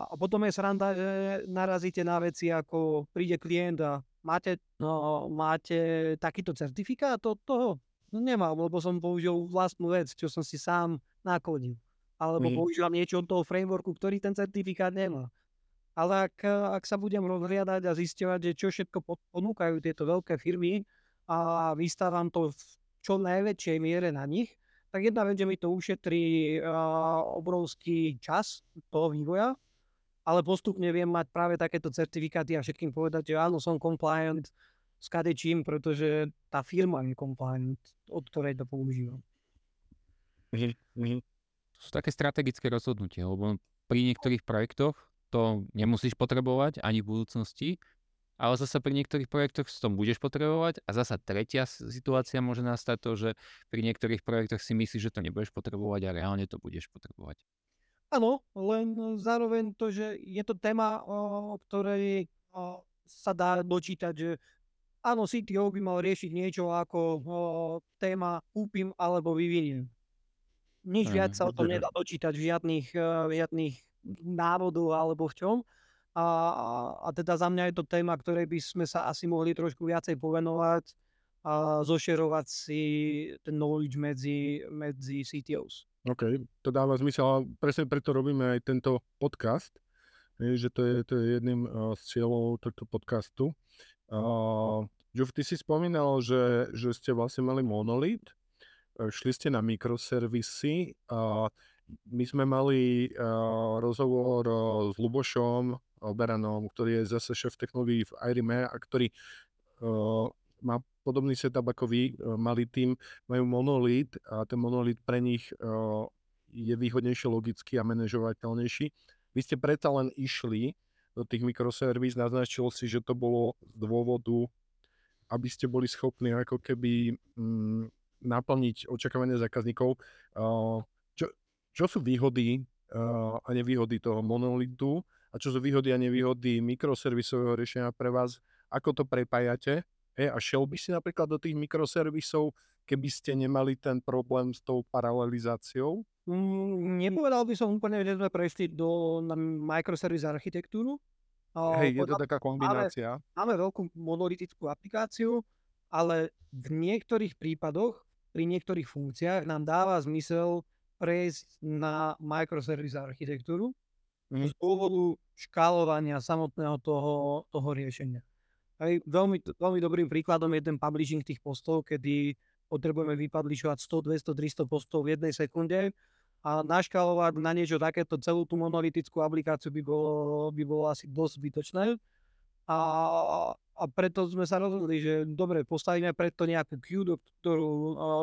a potom je sranda, že narazíte na veci, ako príde klient a máte, no, máte takýto certifikát od toho? No nemám, lebo som použil vlastnú vec, čo som si sám nakodil. Alebo Mhm. používam niečo od toho frameworku, ktorý ten certifikát nemá. Ale ak, ak sa budem rozhliadať a zisťovať, že čo všetko po- ponúkajú tieto veľké firmy a vystávam to v čo najväčšej miere na nich, tak jedna vec, že mi to ušetrí a, obrovský čas toho vývoja, ale postupne viem mať práve takéto certifikáty a všetkým povedať, že áno, som compliant s kadečím, pretože tá firma je compliant, od ktorej to používam. Mhm, mhm. To sú také strategické rozhodnutia, lebo pri niektorých projektoch to nemusíš potrebovať ani v budúcnosti, ale zasa pri niektorých projektoch to budeš potrebovať a zasa tretia situácia môže nastať to, že pri niektorých projektoch si myslíš, že to nebudeš potrebovať a reálne to budeš potrebovať. Áno, len zároveň to, že je to téma, o ktorej sa dá dočítať, že áno, CTO by mal riešiť niečo ako o, téma kúpim alebo vyviniem. Nič viac sa o tom nedá dočítať v žiadnych, eh, v žiadnych návodoch alebo v čom. A, a teda za mňa je to téma, ktorej by sme sa asi mohli trošku viacej povenovať a zošerovať si ten knowledge medzi, medzi CTOs. OK, to dáva zmysel a presne preto robíme aj tento podcast, že to je, to je jedným uh, z cieľov tohto podcastu. Uh, Juf, ty si spomínal, že, že ste vlastne mali monolit, uh, šli ste na mikroservisy a my sme mali uh, rozhovor uh, s Lubošom Beranom, ktorý je zase šéf technológií v IRIME a ktorý uh, má podobný setup ako vy, malý tým, majú monolit a ten monolit pre nich uh, je výhodnejšie logicky a manažovateľnejší. Vy ste predsa len išli do tých mikroservis, naznačil si, že to bolo z dôvodu, aby ste boli schopní ako keby mm, naplniť očakávania zákazníkov. Uh, čo, sú výhody uh, a nevýhody toho monolitu a čo sú výhody a nevýhody mikroservisového riešenia pre vás, ako to prepájate Hej, a šiel by si napríklad do tých mikroservisov, keby ste nemali ten problém s tou paralelizáciou? Mm, nepovedal by som úplne, že sme prešli do, na microservice architektúru. Hej, je to taká kombinácia. máme veľkú monolitickú aplikáciu, ale v niektorých prípadoch, pri niektorých funkciách nám dáva zmysel prejsť na microservice architektúru Mhm. z dôvodu škálovania samotného toho, toho riešenia. Hej, veľmi, veľmi dobrým príkladom je ten publishing tých postov, kedy potrebujeme vypublishovať 100, 200, 300 postov v jednej sekunde a naškalovať na niečo takéto celú tú monolitickú aplikáciu by bolo, by bolo asi dosť zbytočné. A, a preto sme sa rozhodli, že dobre, postavíme preto nejakú queue, do, ktorú,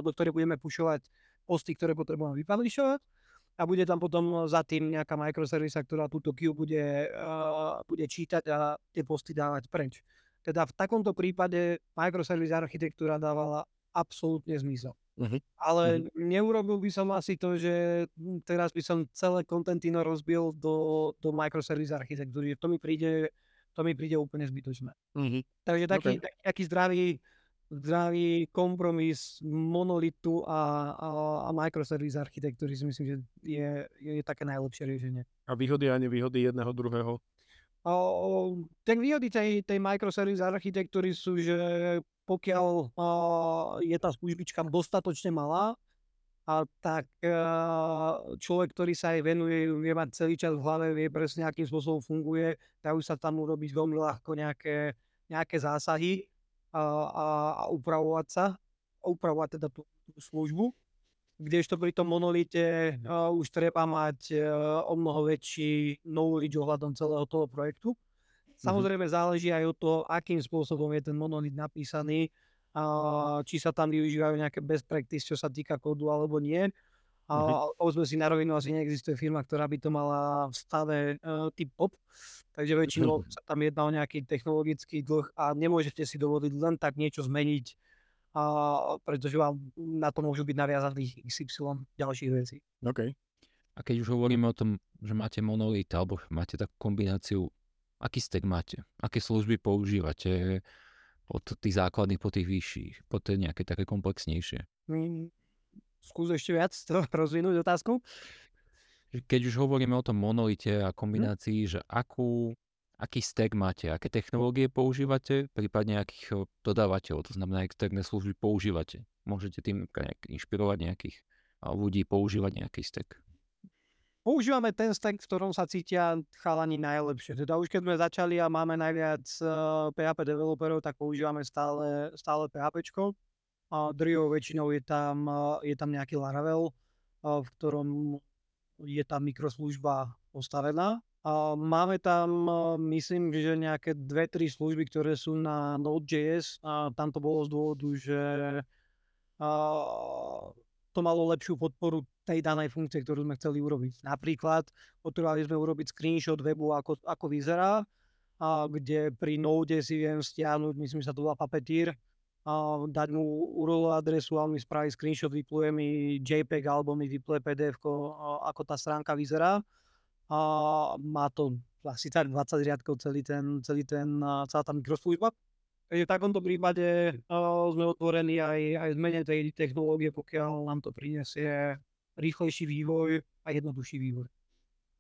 do ktorej budeme pušovať posty, ktoré potrebujeme vypublishovať a bude tam potom za tým nejaká microservisa, ktorá túto queue bude, uh, bude čítať a tie posty dávať preč. Teda v takomto prípade microservice architektúra dávala absolútne zmysel. Mhm. Ale neurobil by som asi to, že hm, teraz by som celé Contentino rozbil do, do microservice architektúry. To mi príde, to mi príde úplne zbytočné. Mhm. Takže taký, OK. taký, taký zdravý, zdravý kompromis monolitu a, a, a microservice architektúry si myslím, že je, je, je také najlepšie riešenie. A výhody a nevýhody jedného druhého. O, tak výhody tej, tej microservice architektúry sú, že pokiaľ o, je tá službička dostatočne malá, a tak a, človek, ktorý sa jej venuje, vie mať celý čas v hlave, vie presne, akým spôsobom funguje, dajú sa tam urobiť veľmi ľahko nejaké, nejaké zásahy a, a, upravovať sa, a upravovať teda tú, tú službu. Kdežto pri tom monolite uh, už treba mať uh, o mnoho väčší knowledge ohľadom celého toho projektu. Samozrejme záleží aj od toho, akým spôsobom je ten monolit napísaný, a či sa tam využívajú nejaké best practice, čo sa týka kódu alebo nie. A Mhm. povedzme si na rovinu, asi neexistuje firma, ktorá by to mala v stave uh, typ pop, takže väčšinou sa tam jedná o nejaký technologický dlh a nemôžete si dovoliť len tak niečo zmeniť, a, pretože vám na to môžu byť naviazaných XY ďalších vecí. OK. A keď už hovoríme o tom, že máte monolit alebo máte takú kombináciu, aký stack máte? Aké služby používate? Od tých základných po tých vyšších, po tie nejaké také komplexnejšie. Mm, Skús ešte viac to rozvinúť otázku. Keď už hovoríme o tom monolite a kombinácii, že akú, aký stack máte, aké technológie používate, prípadne akých o, dodávateľov, to znamená externé služby používate. Môžete tým nejak inšpirovať nejakých ľudí používať nejaký stack. Používame ten stack, v ktorom sa cítia chalani najlepšie. Teda už keď sme začali a máme najviac PHP developerov, tak používame stále, stále PHP. Druhou väčšinou je tam, je tam nejaký Laravel, v ktorom je tá mikroslužba postavená. Máme tam, myslím, že nejaké dve, tri služby, ktoré sú na Node.js. Tam to bolo z dôvodu, že to malo lepšiu podporu tej danej funkcie, ktorú sme chceli urobiť. Napríklad potrebovali sme urobiť screenshot webu, ako, ako vyzerá, kde pri Node si viem stiahnuť, myslím, že sa to volá Puppeteer, dať mu URL adresu a on mi spraví screenshot, vypluje mi JPEG alebo mi vypluje PDF, ako tá stránka vyzerá. A má to asi tak 20 riadkov celý ten, celý ten, celá tá mikroslužba. Takže v takomto prípade sme otvorení aj, aj zmene tej technológie, pokiaľ nám to prinesie rýchlejší vývoj a jednoduchší vývoj.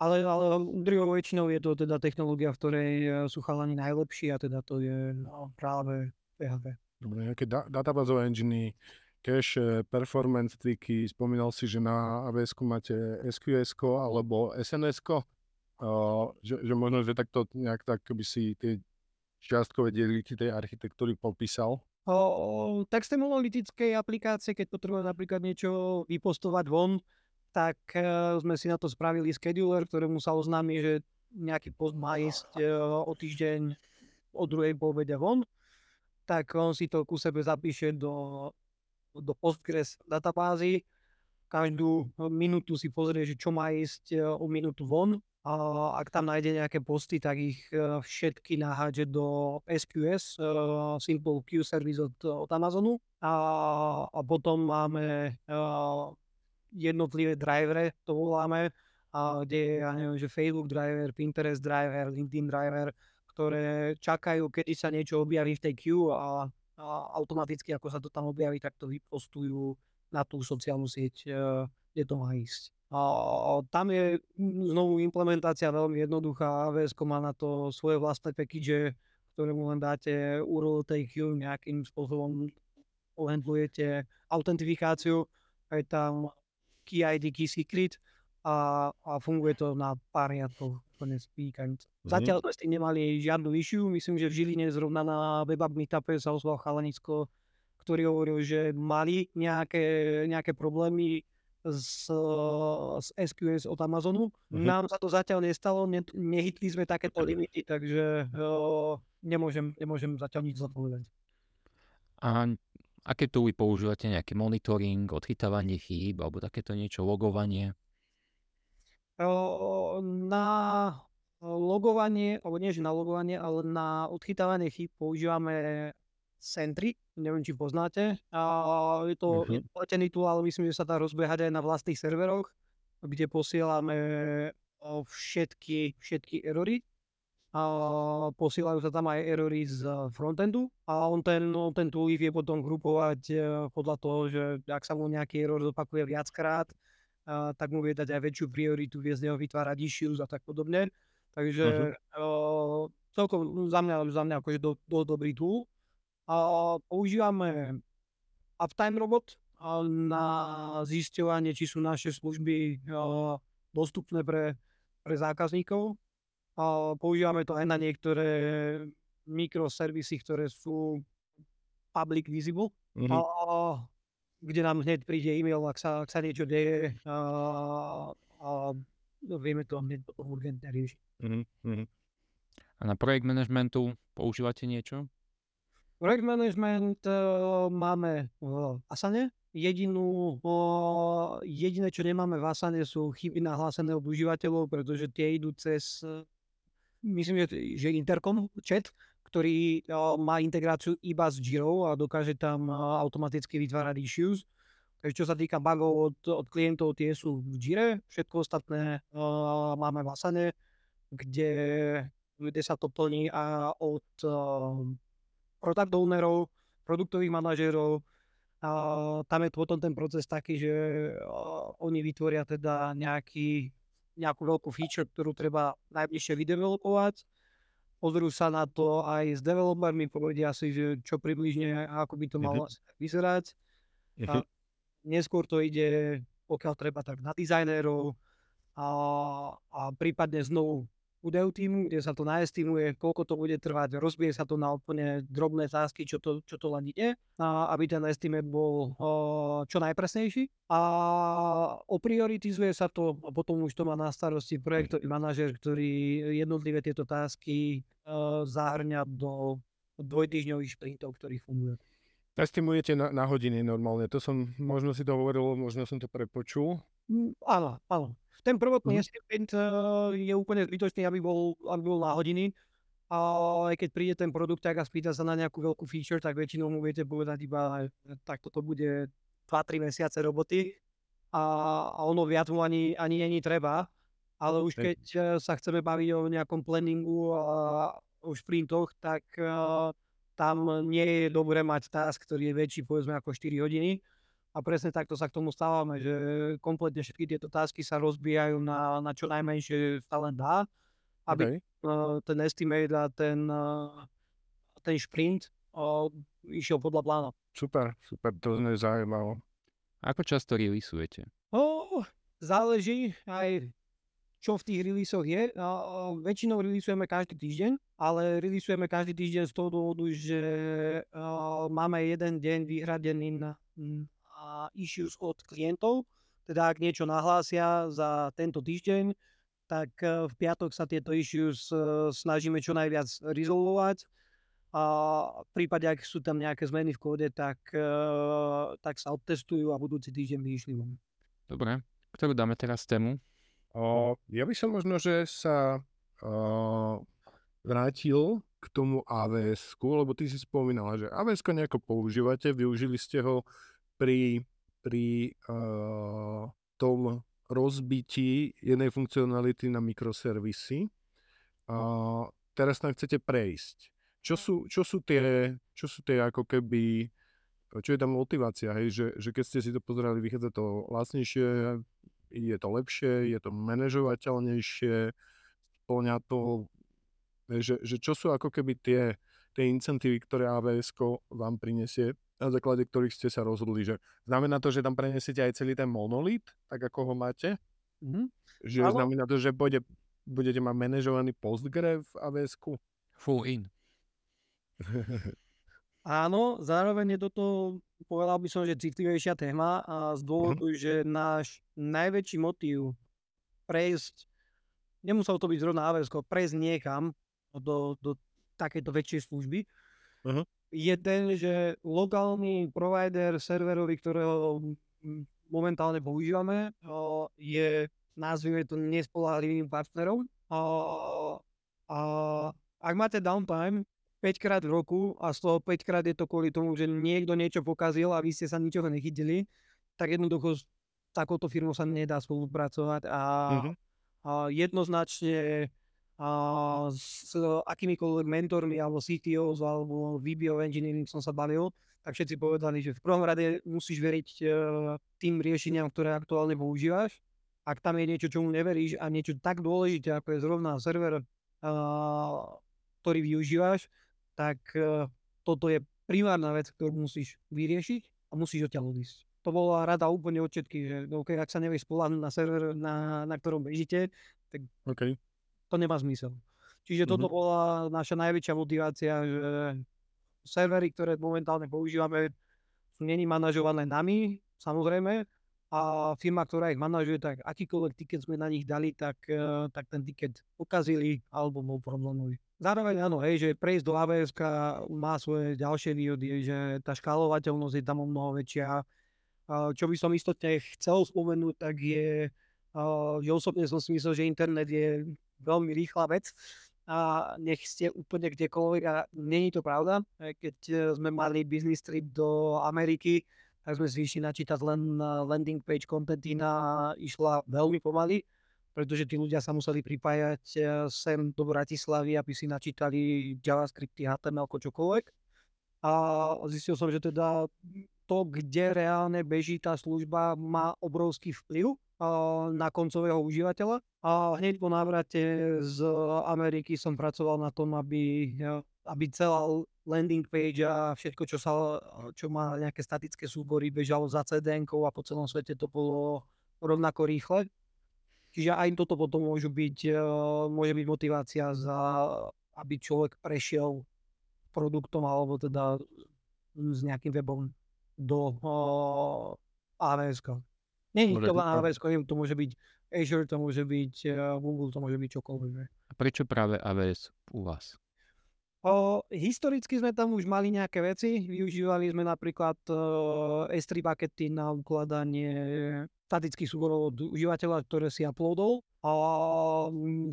Ale, ale druhou väčšinou je to teda technológia, v ktorej sú chalani najlepší a teda to je no, práve PHP. Dobre, nejaké da- databázové engine, cache, performance triky, spomínal si, že na AWS máte SQS alebo SNS, uh, že, že možno, že takto nejak tak by si tie čiastkové dielky tej architektúry popísal? O, o texte monolitickej aplikácie, keď potrebujeme napríklad niečo vypostovať von, tak uh, sme si na to spravili scheduler, ktorému sa oznámi, že nejaký post má ísť uh, o týždeň o druhej povede von, tak on si to ku sebe zapíše do, do Postgres databázy, každú minútu si pozrie, že čo má ísť uh, o minútu von a ak tam nájde nejaké posty, tak ich e, všetky nahádže do SQS, e, Simple Queue Service od, od Amazonu. A, a potom máme e, jednotlivé drivere, to voláme, a kde je, ja neviem, že Facebook driver, Pinterest driver, LinkedIn driver, ktoré čakajú, kedy sa niečo objaví v tej queue a, a automaticky, ako sa to tam objaví, tak to vypostujú na tú sociálnu sieť, kde to má ísť. A tam je znovu implementácia veľmi jednoduchá. AWS má na to svoje vlastné package, ktoré mu len dáte URL tej queue, nejakým spôsobom handlujete autentifikáciu, je tam key ID, key secret a, a funguje to na pár riadkov. Mm-hmm. Zatiaľ sme s tým nemali žiadnu issue. Myslím, že v Žiline zrovna na WebApp Meetupe sa ozval chalanisko, ktorý hovoril, že mali nejaké, nejaké problémy z, z SQS od Amazonu. Uh-huh. Nám sa to zatiaľ nestalo, ne, nehytli sme takéto limity, takže uh, nemôžem, nemôžem zatiaľ nič zapovedať. A aké vy používate? Nejaký monitoring, odchytávanie chýb alebo takéto niečo, logovanie? Na logovanie, alebo nie že na logovanie, ale na odchytávanie chýb používame Sentry, neviem, či poznáte. A je to uh-huh. platený tool, ale myslím, že sa dá rozbiehať aj na vlastných serveroch, kde posielame všetky, všetky erory. A posielajú sa tam aj erory z frontendu a on ten, on ten tool vie potom grupovať e, podľa toho, že ak sa mu nejaký error zopakuje viackrát, tak mu vie dať aj väčšiu prioritu, vie z neho vytvárať issues a tak podobne. Takže uh-huh. celkom za mňa, za mňa akože do, do dobrý tool a používame Uptime Robot na zisťovanie, či sú naše služby dostupné pre, pre zákazníkov. A používame to aj na niektoré mikroservisy, ktoré sú public visible, mm-hmm. a, kde nám hneď príde e-mail, ak sa, ak sa niečo deje a, a vieme to hneď urgentne riešiť. Mm-hmm. A na projekt managementu používate niečo? Projekt management uh, máme v Asane. Jedinú, uh, jediné, čo nemáme v Asane, sú chyby nahlásené od užívateľov, pretože tie idú cez, uh, myslím, že, že Intercom chat, ktorý má integráciu iba s Jira a dokáže tam automaticky vytvárať issues. Takže čo sa týka bugov od, od klientov, tie sú v Jire, všetko ostatné máme v Asane, kde, kde sa to plní a od uh, product ownerov, produktových manažerov. A tam je potom ten proces taký, že oni vytvoria teda nejaký, nejakú veľkú feature, ktorú treba najbližšie vydevelopovať. Pozrú sa na to aj s developermi, povedia si, že čo približne, ako by to malo mm-hmm. vyzerať. A neskôr to ide, pokiaľ treba, tak na dizajnérov a, a prípadne znovu údajov týmu, kde sa to naestimuje, koľko to bude trvať, rozbije sa to na úplne drobné zásky, čo to, čo to len ide, a aby ten estimate bol o, čo najpresnejší. A oprioritizuje sa to a potom už to má na starosti projektový manažer, ktorý jednotlivé tieto tásky zahrňa do dvojtyžňových šprintov, ktorých funguje. Estimujete na, na hodiny normálne, to som, možno si to hovoril, možno som to prepočul. Mm, áno, áno. Ten prvotný Mhm. estimate eh, je úplne zbytočný, aby bol, aby bol na hodiny. A aj keď príde ten produkt a spýta sa na nejakú veľkú feature, tak väčšinou mu viete povedať iba, tak toto bude 2-3 mesiace roboty a, a ono viac mu ani, ani není treba. Ale už keď eh, sa chceme baviť o nejakom planningu a o šprintoch, tak eh, tam nie je dobré mať task, ktorý je väčší povedzme ako 4 hodiny. A presne takto sa k tomu stávame, že kompletne všetky tieto tasky sa rozbijajú na, na čo najmenšie sa len dá, aby Okay. uh, ten estimate a ten, uh, ten šprint uh, išiel podľa plána. Super, super, to znie zaujímavé. Ako často releaseujete? Oh, záleží aj čo v tých releasoch je. Uh, väčšinou releaseujeme každý týždeň, ale releaseujeme každý týždeň z toho dôvodu, že uh, máme jeden deň vyhradený na, na issues od klientov. Teda ak niečo nahlásia za tento týždeň, tak uh, v piatok sa tieto issues uh, snažíme čo najviac resolvovať. A v prípade, ak sú tam nejaké zmeny v kóde, tak, uh, tak sa odtestujú a budúci týždeň vyšli von. Dobre, ktorú dáme teraz tému? O, ja by som možno, že sa o, vrátil k tomu avs lebo ty si spomínala, že avs nejako používate, využili ste ho pri, pri o, tom rozbití jednej funkcionality na mikroservisy. A teraz tam chcete prejsť. Čo sú, čo sú tie, čo sú tie ako keby, čo je tam motivácia, hej, že, že keď ste si to pozerali, vychádza to lacnejšie, je to lepšie, je to manažovateľnejšie, splňa to, že, že čo sú ako keby tie, tie incentívy, ktoré avs vám prinesie, na základe ktorých ste sa rozhodli, že znamená to, že tam prenesiete aj celý ten monolit, tak ako ho máte? Mm-hmm. Že Áno. znamená to, že bude, budete mať manažovaný postgre v avs Full in. Áno, zároveň je toto, povedal by som, že citlivejšia téma a z dôvodu, že náš najväčší motív prejsť, nemuselo to byť zrovna AWS, prejsť niekam do, do takéto väčšej služby, Mhm. Je ten, že lokálny provider serverový, ktorého mm, momentálne používame, je, nazvime to, nespolahlivým partnerom. A, a ak máte downtime, 5 krát v roku a z toho 5 krát je to kvôli tomu, že niekto niečo pokazil a vy ste sa ničoho nechytili, tak jednoducho s takouto firmou sa nedá spolupracovať a, Mhm. a jednoznačne a s akýmikoľvek mentormi alebo CTOs alebo VP of Engineering som sa bavil, tak všetci povedali, že v prvom rade musíš veriť e, tým riešeniam, ktoré aktuálne používaš. Ak tam je niečo, čomu neveríš a niečo tak dôležité, ako je zrovna server, a, ktorý využívaš, tak uh, toto je primárna vec, ktorú musíš vyriešiť a musíš odtiaľ odísť. To bola rada úplne od všetkých, že okay, ak sa nevieš spolahnuť na server, na, na ktorom bežíte, OK. To nemá zmysel. Čiže toto Mhm. bola naša najväčšia motivácia, že servery, ktoré momentálne používame, sú není manažované nami, samozrejme, a firma, ktorá ich manažuje, tak akýkoľvek tiket sme na nich dali, tak, eh, tak ten tiket ukazili alebo bol problémový. Zároveň áno, hej, že prejsť do AWS má svoje ďalšie výhody, že tá škálovateľnosť je tam o mnoho väčšia. Čo by som istotne chcel spomenúť, tak je, že osobne som si myslel, že internet je veľmi rýchla vec a nech ste úplne kdekoľvek a není to pravda. Aj Keď eh, sme mali business trip do Ameriky, tak sme išli načítať len na landing page contentina išla veľmi pomaly, pretože tí ľudia sa museli pripájať sem do Bratislavy, aby si načítali JavaScripty, HTML, čokoľvek. A zistil som, že teda to, kde reálne beží tá služba, má obrovský vplyv na koncového užívateľa. A hneď po návrate z Ameriky som pracoval na tom, aby, aby celá landing page a všetko, čo, sa, čo má nejaké statické súbory, bežalo za cdn a po celom svete to bolo rovnako rýchle. Čiže aj toto potom môžu byť, eh, môže byť motivácia za, aby človek prešiel produktom alebo teda s nejakým webom do uh, AWS. Nie je to len AWS, to môže byť Azure, to môže byť uh, Google, to môže byť čokoľvek. A prečo práve AWS u vás? O, historicky sme tam už mali nejaké veci. Využívali sme napríklad uh, S3 buckety na ukladanie statických súborov od užívateľa, ktoré si uploadol. A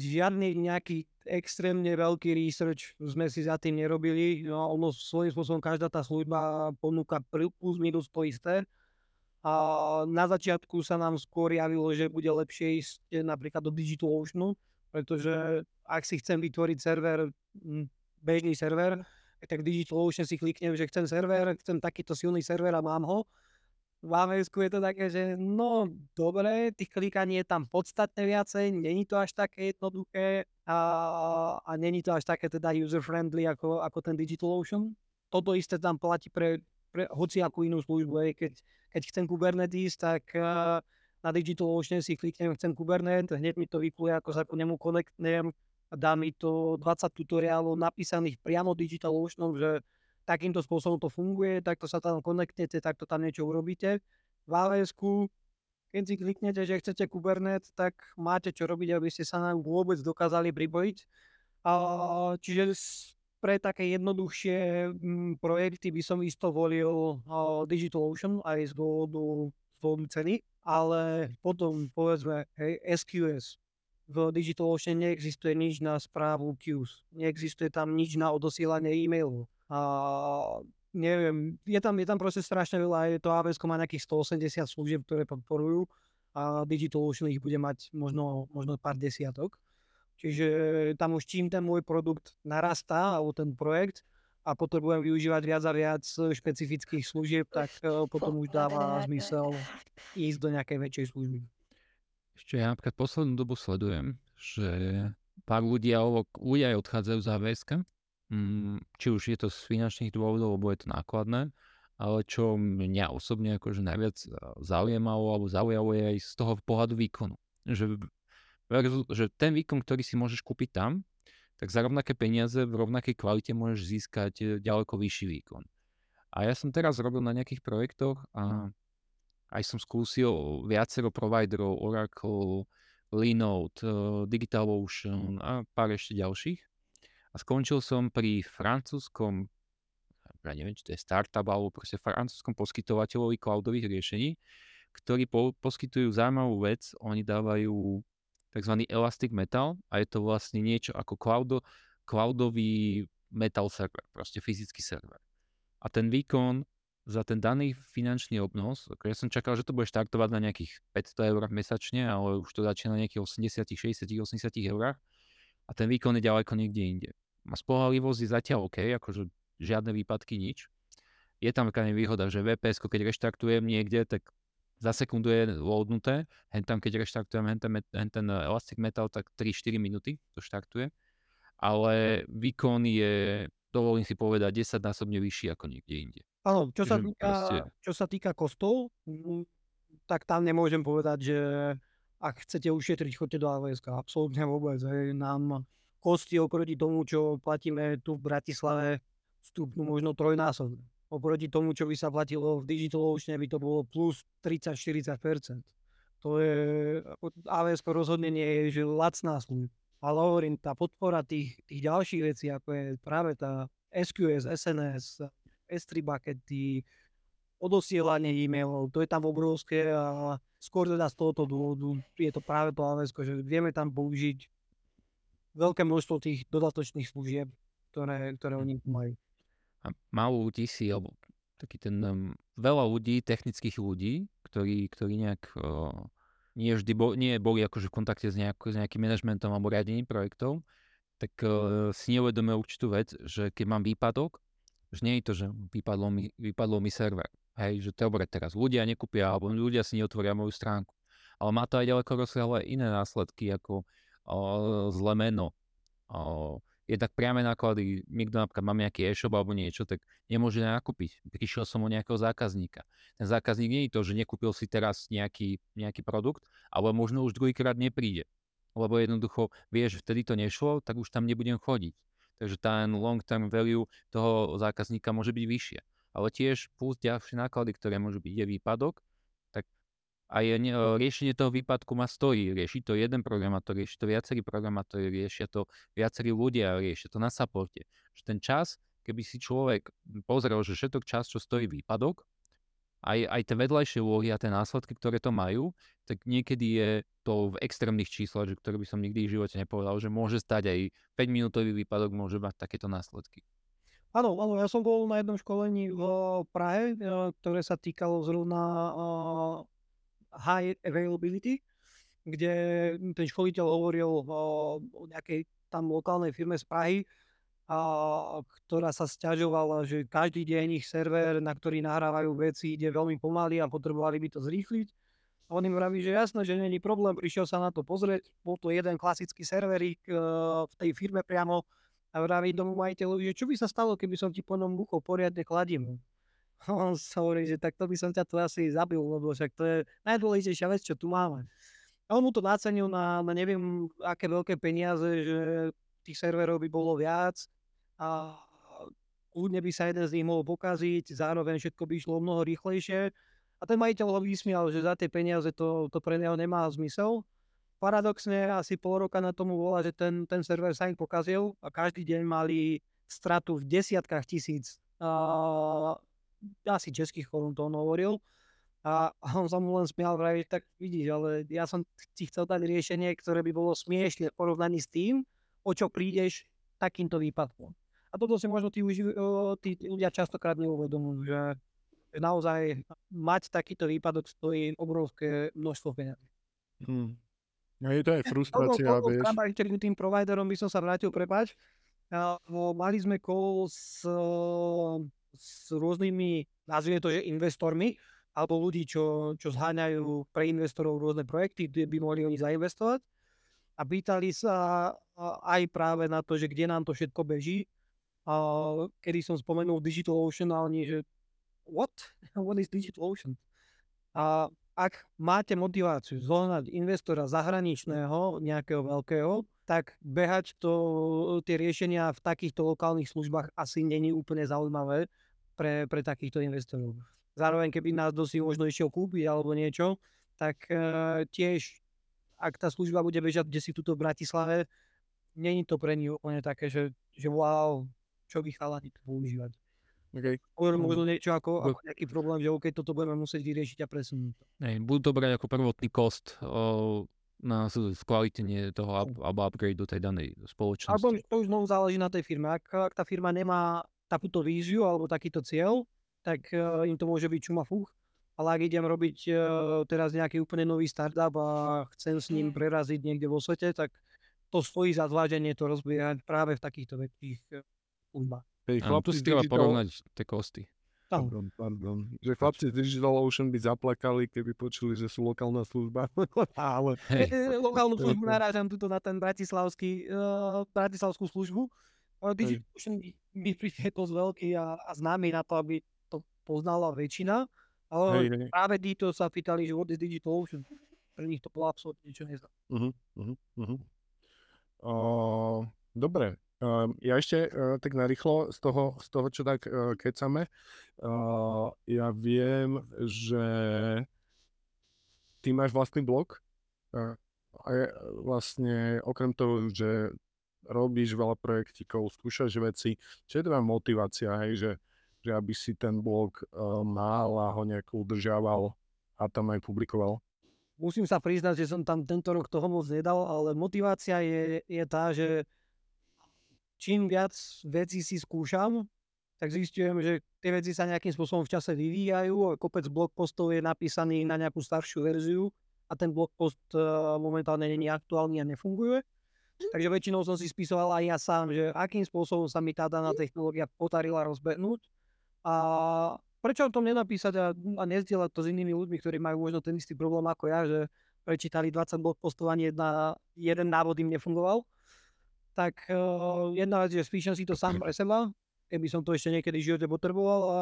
žiadny nejaký extrémne veľký research sme si za tým nerobili. No, ono svojím spôsobom každá tá služba ponúka plus minus to isté. A na začiatku sa nám skôr javilo, že bude lepšie ísť napríklad do DigitalOceanu, pretože ak si chcem vytvoriť server, bežný server, tak DigitalOcean si kliknem, že chcem server, chcem takýto silný server a mám ho. V AWS je to také, že no dobre, tých klikaní je tam podstatne viacej, není to až také jednoduché a, a není to až také teda user-friendly ako, ako ten DigitalOcean. Toto isté tam platí pre, pre hociakú inú službu. Keď, keď chcem Kubernetes, tak uh, na DigitalOcean si kliknem, chcem Kubernetes, hneď mi to vypluje, ako sa ku nemu konektnem, dá mi to 20 tutoriálov napísaných priamo DigitalOceanom, že takýmto spôsobom to funguje, takto sa tam konektnete, takto tam niečo urobíte. V aws keď si kliknete, že chcete Kubernetes, tak máte čo robiť, aby ste sa nám vôbec dokázali pripojiť. A, čiže pre také jednoduchšie m, projekty by som isto volil uh, DigitalOcean aj z dôvodu, z dôvodu ceny, ale potom povedzme hej, SQS, v DigitalOcean neexistuje nič na správu queues, neexistuje tam nič na odosielanie e-mailov. A neviem, je tam, je tam proste strašne veľa, je to AWS má nejakých 180 služieb, ktoré podporujú a DigitalOcean ich bude mať možno, možno pár desiatok. Čiže tam už čím ten môj produkt narastá, alebo ten projekt, a potrebujem využívať viac a viac špecifických služieb, tak e, potom už dáva zmysel ísť do nejakej väčšej služby. Ešte ja napríklad poslednú dobu sledujem, že pár ľudí, ľudia aj odchádzajú z AWS, mm, či už je to z finančných dôvodov, lebo je to nákladné, ale čo mňa osobne akože najviac e, zaujímalo alebo zaujalo je aj z toho pohľadu výkonu. Že, že ten výkon, ktorý si môžeš kúpiť tam, tak za rovnaké peniaze v rovnakej kvalite môžeš získať e, ďaleko vyšší výkon. A ja som teraz robil na nejakých projektoch a aj som skúsil viacero providerov, Oracle, Linode, eh, DigitalOcean a pár ešte ďalších. A skončil som pri francúzskom, ja neviem, či to je startup, alebo proste francúzskom poskytovateľovi cloudových riešení, ktorí po, poskytujú zaujímavú vec. Oni dávajú tzv. Elastic Metal a je to vlastne niečo ako cloudo, cloudový metal server, proste fyzický server. A ten výkon za ten daný finančný obnos, ja som čakal, že to bude štartovať na nejakých 500 eur mesačne, ale už to začína na nejakých 80, 60, 80 eurách a ten výkon je ďaleko niekde inde. A spolahlivosť je zatiaľ OK, akože žiadne výpadky, nič. Je tam taká nevýhoda, že VPS, keď reštartujem niekde, tak za sekundu je loadnuté, hen tam keď reštartujem hen ten, hen ten Elastic Metal, tak 3-4 minúty to štartuje. Ale výkon je, dovolím si povedať, 10 násobne vyšší ako niekde inde. Áno, čo sa týka, čo sa týka kostov, mm, tak tam nemôžem povedať, že ak chcete ušetriť, choďte do AWS. Absolútne vôbec. Hej. Nám kosti oproti tomu, čo platíme tu v Bratislave, stupnú možno trojnásobne. Oproti tomu, čo by sa platilo v DigitalOcean, by to bolo plus 30-40%. To je, AWS rozhodne nie je že lacná služba. Ale hovorím, tá podpora tých, tých ďalších vecí, ako je práve tá SQS, SNS, S3 buckety, odosielanie e-mailov, to je tam obrovské a skôr teda z tohoto dôvodu je to práve to AWS, že vieme tam použiť veľké množstvo tých dodatočných služieb, ktoré, ktoré oni majú. A málo ľudí si, alebo taký ten um, veľa ľudí, technických ľudí, ktorí, ktorí nejak uh, nie vždy bol, nie boli akože v kontakte s, nejak, s nejakým manažmentom alebo riadením projektov, tak uh, si neuvedomujú určitú vec, že keď mám výpadok, že nie je to, že vypadlo mi, vypadlo mi server. Hej, že dobre, teraz ľudia nekúpia, alebo ľudia si neotvoria moju stránku. Ale má to aj ďaleko rozsiahle iné následky, ako o, zlé meno. O, tak priame náklady, niekto napríklad mám nejaký e-shop alebo niečo, tak nemôže nakúpiť. Prišiel som o nejakého zákazníka. Ten zákazník nie je to, že nekúpil si teraz nejaký, nejaký produkt, ale možno už druhýkrát nepríde. Lebo jednoducho vie, že vtedy to nešlo, tak už tam nebudem chodiť takže ten long term value toho zákazníka môže byť vyššie. Ale tiež plus ďalšie náklady, ktoré môžu byť, je výpadok, a je, ne, riešenie toho výpadku ma stojí. Rieši to jeden programátor, rieši to viacerí programátori, riešia to viacerí ľudia, riešia to na supporte. Že ten čas, keby si človek pozrel, že všetok čas, čo stojí výpadok, aj, aj tie vedľajšie úlohy a tie následky, ktoré to majú, tak niekedy je to v extrémnych číslach, že ktoré by som nikdy v živote nepovedal, že môže stať aj 5-minútový výpadok, môže mať takéto následky. Áno, áno, ja som bol na jednom školení v Prahe, e, ktoré sa týkalo zrovna high availability, kde ten školiteľ hovoril o, o nejakej tam lokálnej firme z Prahy, a, ktorá sa stiažovala, že každý deň ich server, na ktorý nahrávajú veci, ide veľmi pomaly a potrebovali by to zrýchliť. A on im vraví, že jasné, že není problém, prišiel sa na to pozrieť, bol to jeden klasický serverík e, v tej firme priamo a vraví tomu majiteľovi, že čo by sa stalo, keby som ti po ňom buchol poriadne kladím. On sa hovorí, že tak to by som ťa tu asi zabil, lebo však to je najdôležitejšia vec, čo tu máme. A on mu to nacenil na, na neviem aké veľké peniaze, že tých serverov by bolo viac a kľudne by sa jeden z nich mohol pokaziť, zároveň všetko by išlo mnoho rýchlejšie. A ten majiteľ ho vysmial, že za tie peniaze to, to pre neho nemá zmysel. Paradoxne asi pol roka na tomu bola, že ten, ten server sa im pokazil a každý deň mali stratu v desiatkách tisíc asi českých korún to on hovoril. A on sa mu len smial, vraví, tak vidíš, ale ja som ti chcel dať riešenie, ktoré by bolo smiešne v porovnaní s tým, o čo prídeš takýmto výpadkom. A toto si možno tí, tí ľudia častokrát neuvedomujú, že naozaj mať takýto výpadok stojí obrovské množstvo peniazí. Hmm. A je to aj frustrácia, vieš. tým providerom by som sa vrátil, prepač. Mali sme call s s rôznymi, nazvime to, že investormi, alebo ľudí, čo, čo zháňajú pre investorov rôzne projekty, kde by mohli oni zainvestovať. A pýtali sa aj práve na to, že kde nám to všetko beží. A kedy som spomenul DigitalOcean a oni, že what? What is DigitalOcean? A ak máte motiváciu zohnať investora zahraničného, nejakého veľkého, tak behať to, tie riešenia v takýchto lokálnych službách asi není úplne zaujímavé pre, pre takýchto investorov. Zároveň, keby nás dosí možno išiel kúpiť alebo niečo, tak e, tiež, ak tá služba bude bežať kde si tuto v Bratislave, není to pre nich úplne také, že, že wow, čo by chalani tu používať. Okay. Možno niečo ako, ako nejaký problém, že OK, toto budeme musieť vyriešiť a presunúť. Hej, budú to brať ako prvotný kost o, na skvalitenie toho up, alebo upgrade do tej danej spoločnosti. Alebo to už znovu záleží na tej firme. Ak, ak tá firma nemá takúto víziu alebo takýto cieľ, tak uh, im to môže byť čuma fuch. Ale ak idem robiť uh, teraz nejaký úplne nový startup a chcem s ním preraziť niekde vo svete, tak to stojí za zváženie to rozbiehať práve v takýchto väčších službách. Hej, chlapci tu si treba porovnať tie kosty. Pardon, pardon. Že chlapci z Digital Ocean by zaplakali, keby počuli, že sú lokálna služba. Ale... Hey. E, e, lokálnu službu narážam tuto na ten bratislavský, uh, bratislavskú službu. Ale Digital Ocean by príde dosť veľký a, a známy na to, aby to poznala väčšina. Ale hey, hey. práve títo sa pýtali, že what is Digital Ocean? Pre nich to bolo absolútne niečo nezná. Uh-huh, uh-huh, uh-huh. Uh, dobre, Uh, ja ešte uh, tak narýchlo z toho, z toho čo tak uh, kecame. Ja viem, že ty máš vlastný blog a vlastne okrem toho, že robíš veľa projektikov, skúšaš veci, čo je tvoja motivácia, hej, že, že aby si ten blog mal a ho nejako udržával a tam aj publikoval? Musím sa priznať, že som tam tento rok toho moc nedal, ale motivácia je, je tá, že čím viac vecí si skúšam, tak zistujem, že tie veci sa nejakým spôsobom v čase vyvíjajú a kopec blogpostov je napísaný na nejakú staršiu verziu a ten blogpost uh, momentálne není aktuálny a nefunguje. Takže väčšinou som si spisoval aj ja sám, že akým spôsobom sa mi tá daná technológia podarila rozbehnúť. A prečo o tom nenapísať a, a nezdieľať to s inými ľuďmi, ktorí majú možno ten istý problém ako ja, že prečítali 20 blogpostov a jedna, jeden návod im nefungoval tak uh, jedna vec je, spíšem si to sám pre seba, keby som to ešte niekedy v živote potreboval a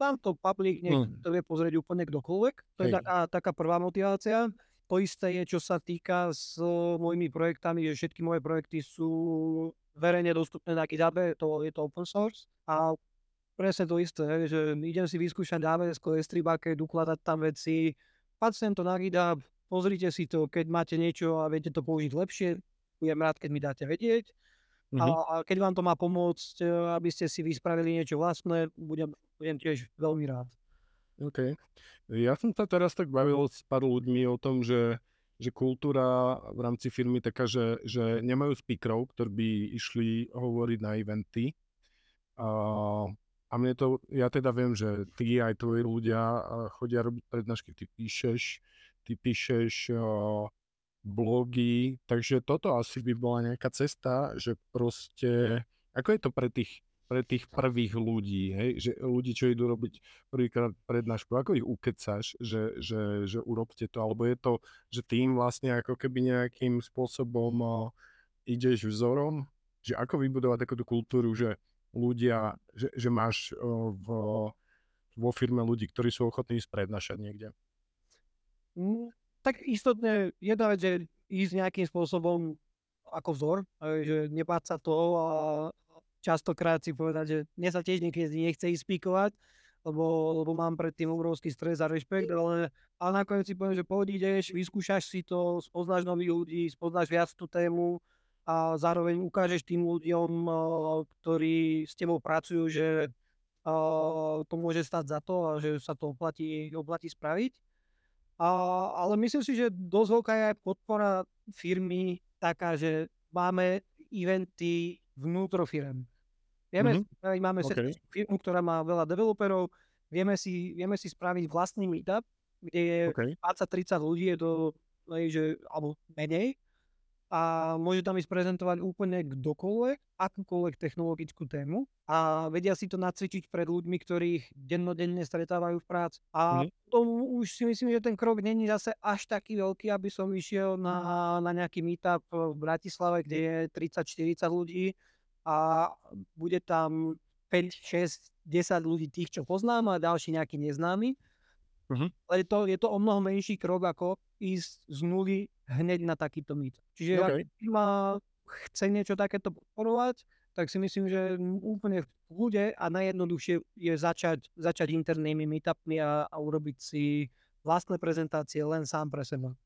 tam to public, mm. to vie pozrieť úplne kdokoľvek. To je taká, taká prvá motivácia. To isté je, čo sa týka s uh, mojimi projektami, že všetky moje projekty sú verejne dostupné na GitHub, to je to open source. A presne to isté, že idem si vyskúšať AWS, S3 bucket, ukladať tam veci, pacient to na GitHub, pozrite si to, keď máte niečo a viete to použiť lepšie, budem rád, keď mi dáte vedieť. A, Mhm. a keď vám to má pomôcť, e, aby ste si vyspravili niečo vlastné, budem, budem tiež veľmi rád. OK. Ja som sa teraz tak bavil s pár ľuďmi o tom, že, že kultúra v rámci firmy taká, že, že nemajú speakerov, ktorí by išli hovoriť na eventy. A, a mne to, ja teda viem, že ty aj tvoji ľudia a, chodia robiť prednášky, ty píšeš, ty píšeš a, blogy, takže toto asi by bola nejaká cesta, že proste, ako je to pre tých pre tých prvých ľudí, hej, že ľudí, čo idú robiť prvýkrát prednášku, ako ich ukecáš, že, že, že urobte to, alebo je to, že ty im vlastne ako keby nejakým spôsobom uh, ideš vzorom, že ako vybudovať takúto kultúru, že ľudia, že, že máš v, vo firme ľudí, ktorí sú ochotní ísť prednášať niekde. Mm, tak istotne jedna vec je ísť nejakým spôsobom ako vzor, že nebáť sa toho a častokrát si povedať, že mne sa tiež niekedy nechce ísť spíkovať, lebo, lebo mám predtým obrovský stres a rešpekt, ale, ale nakoniec si poviem, že poď ideš, vyskúšaš si to, spoznáš nových ľudí, spoznáš viac tú tému a zároveň ukážeš tým ľuďom, ktorí s tebou pracujú, že to môže stať za to a že sa to oplatí, oplatí spraviť. A, ale myslím si, že dosť veľká je aj podpora firmy taká, že máme eventy vnútro firm. Vieme, Mhm. mm-hmm. máme OK. okay. firmu, ktorá má veľa developerov, vieme si, vieme si spraviť vlastný meetup, kde je OK. 20-30 ľudí, je to, že, alebo menej, a môže tam ísť prezentovať úplne kdokoľvek, akúkoľvek technologickú tému a vedia si to nacvičiť pred ľuďmi, ktorých dennodenne stretávajú v práci. A Mhm. potom už si myslím, že ten krok není zase až taký veľký, aby som išiel na, na nejaký meetup v Bratislave, kde je 30-40 ľudí a bude tam 5, 6, 10 ľudí tých, čo poznám a ďalší nejaký neznámy. Mhm. Ale je to, je to o mnoho menší krok, ako ísť z nuly hneď na takýto meet. Čiže ak OK. firma chce niečo takéto podporovať, tak si myslím, že úplne v kľude a najjednoduchšie je začať, začať internými meetupmi a, a urobiť si vlastné prezentácie len sám pre seba.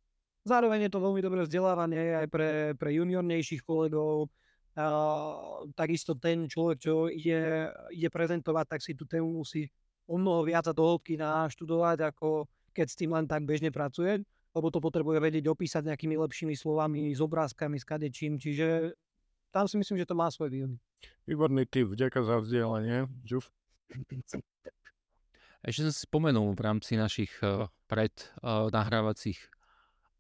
Zároveň je to veľmi dobré vzdelávanie aj pre, pre juniornejších kolegov. A, takisto ten človek, čo ide, ide prezentovať, tak si tú tému musí o mnoho viac a do hĺbky naštudovať, ako keď s tým len tak bežne pracuje, lebo to potrebuje vedieť opísať nejakými lepšími slovami, s obrázkami, s kadečím, čiže tam si myslím, že to má svoje výhody. Výborný tip, vďaka za vzdielanie. Žuf. Ešte som si spomenul v rámci našich uh, pred uh, nahrávacích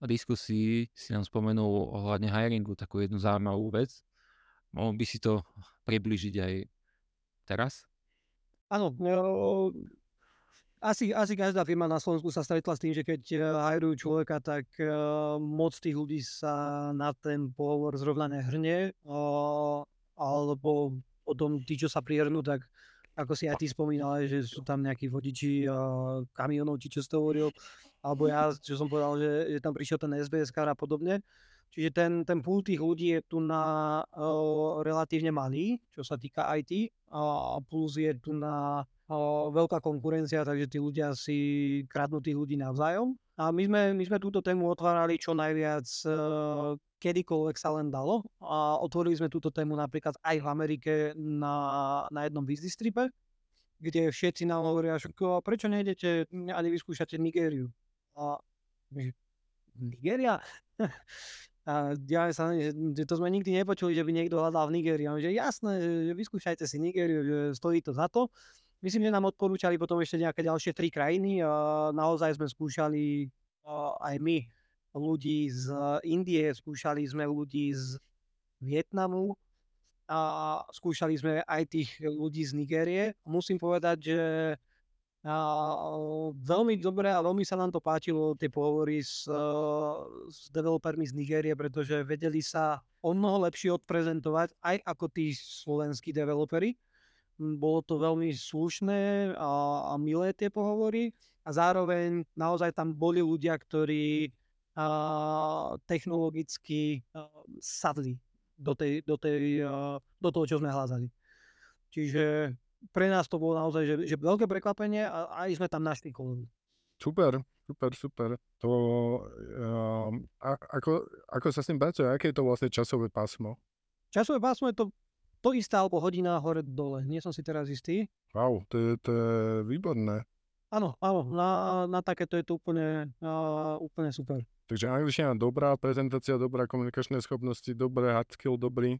diskusí, si nám spomenul ohľadne hiringu takú jednu zaujímavú vec. Mohol by si to približiť aj teraz? Áno, no, asi, asi každá firma na Slovensku sa stretla s tým, že keď eh, hajrujú človeka, tak uh, moc tých ľudí sa na ten pohovor zrovna nehrnie, uh, alebo potom tí, čo sa prihrnú, tak ako si aj ty spomínal, že sú tam nejakí vodiči kamionov, či čo si to hovoril, alebo ja, čo som povedal, že, že tam prišiel ten SBS a podobne. Čiže ten, ten pool tých ľudí je tu na uh, relatívne malý, čo sa týka IT, a plus je tu na uh, veľká konkurencia, takže tí ľudia si kradnú tých ľudí navzájom. A my sme, my sme túto tému otvárali čo najviac uh, kedykoľvek sa len dalo. A otvorili sme túto tému napríklad aj v Amerike na, na jednom business tripe, kde všetci nám hovoria, že "Ko, prečo nejdete a nevyskúšate Nigériu. A Nigéria? A ja sa, to sme nikdy nepočuli, že by niekto hľadal v Nigérii. Že jasné, že, vyskúšajte si Nigériu, že stojí to za to. Myslím, že nám odporúčali potom ešte nejaké ďalšie tri krajiny a naozaj sme skúšali aj my ľudí z Indie, skúšali sme ľudí z Vietnamu a skúšali sme aj tých ľudí z Nigérie. Musím povedať, že veľmi dobre a veľmi sa nám to páčilo, tie pohovory s, s developermi z Nigérie, pretože vedeli sa o mnoho lepšie odprezentovať aj ako tí slovenskí developeri. Bolo to veľmi slušné a, a milé tie pohovory a zároveň naozaj tam boli ľudia, ktorí a, technologicky a, sadli do, tej, do, tej, a, do toho, čo sme hľadali. Čiže pre nás to bolo naozaj že, že veľké prekvapenie a aj sme tam našli kolegu. Super, super, super. To, uh, a, ako, ako sa s tým pracuje? Aké je to vlastne časové pásmo? Časové pásmo je to to isté alebo hodina hore dole. Nie som si teraz istý. Wow, to je, to je výborné. Áno, áno, na, na takéto je to úplne, uh, úplne super. Takže angličtina dobrá, prezentácia dobrá, komunikačné schopnosti dobré, hard skill dobrý.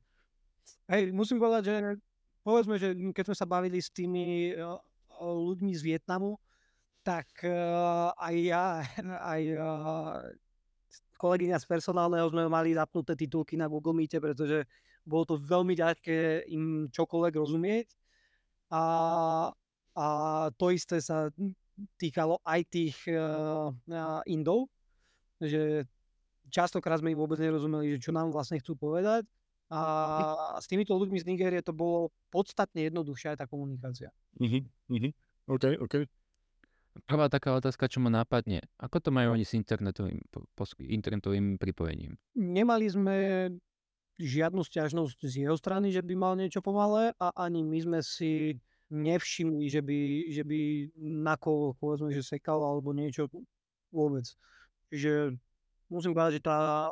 Hej, musím povedať, že povedzme, že keď sme sa bavili s tými uh, ľuďmi z Vietnamu, tak uh, aj ja, aj uh, kolegyňa z personálneho sme mali zapnuté titulky na Google Meete, pretože bolo to veľmi ťažké im čokoľvek rozumieť. A a to isté sa týkalo aj tých uh, Indov, že častokrát sme im vôbec nerozumeli, že čo nám vlastne chcú povedať. A s týmito ľuďmi z Nigérie to bolo podstatne jednoduchšia aj tá komunikácia. Uh-huh, uh-huh. OK, OK. Prvá taká otázka, čo ma nápadne. Ako to majú oni s internetovým, internetovým pripojením? Nemali sme žiadnu stiažnosť z jeho strany, že by mal niečo pomalé a ani my sme si nevšimli, že by, že by na kolo, povedzme, že sekal alebo niečo vôbec. Čiže musím povedať, že tá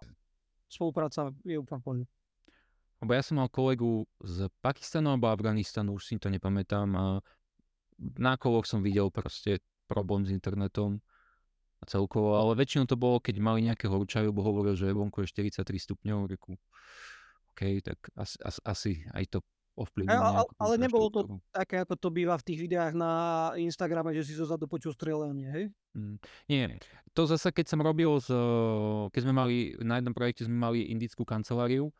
spolupráca je úplne. Lebo ja som mal kolegu z Pakistanu alebo Afganistanu, už si to nepamätám a na koloch som videl proste problém s internetom a celkovo, ale väčšinou to bolo, keď mali nejaké horúčavy, lebo hovoril, že vonku je 43 stupňov, reku, OK, tak asi, asi aj to ovplyvnil. Ale, ale nebolo to také, ako to býva v tých videách na Instagrame, že si zo zadu počul strelanie, hej? Mm, nie, to zase, keď som robil, z, keď sme mali, na jednom projekte sme mali indickú kanceláriu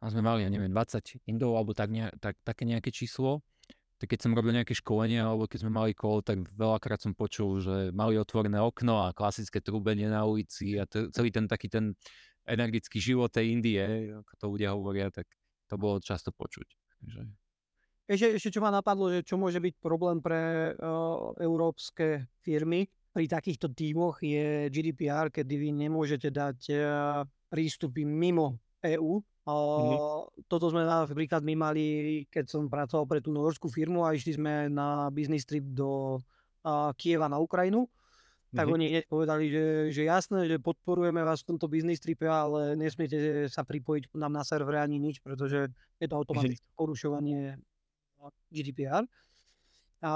a sme mali, ja neviem, 20 indov alebo tak, ne, tak, také nejaké číslo, tak keď som robil nejaké školenie alebo keď sme mali kolo, tak veľakrát som počul, že mali otvorené okno a klasické trúbenie na ulici a t- celý ten taký ten energický život tej Indie, ako to ľudia hovoria, tak to bolo často počuť. Takže... Ešte, ešte čo ma napadlo, že čo môže byť problém pre uh, európske firmy pri takýchto tímoch je GDPR, kedy vy nemôžete dať uh, prístupy mimo EÚ. Mm-hmm. Toto sme napríklad my mali, keď som pracoval pre tú norskú firmu a išli sme na business trip do uh, Kieva na Ukrajinu tak mm-hmm. oni hneď povedali, že, že jasné, že podporujeme vás v tomto business tripe, ale nesmiete sa pripojiť nám na servere ani nič, pretože je to automatické mm-hmm. porušovanie GDPR. A,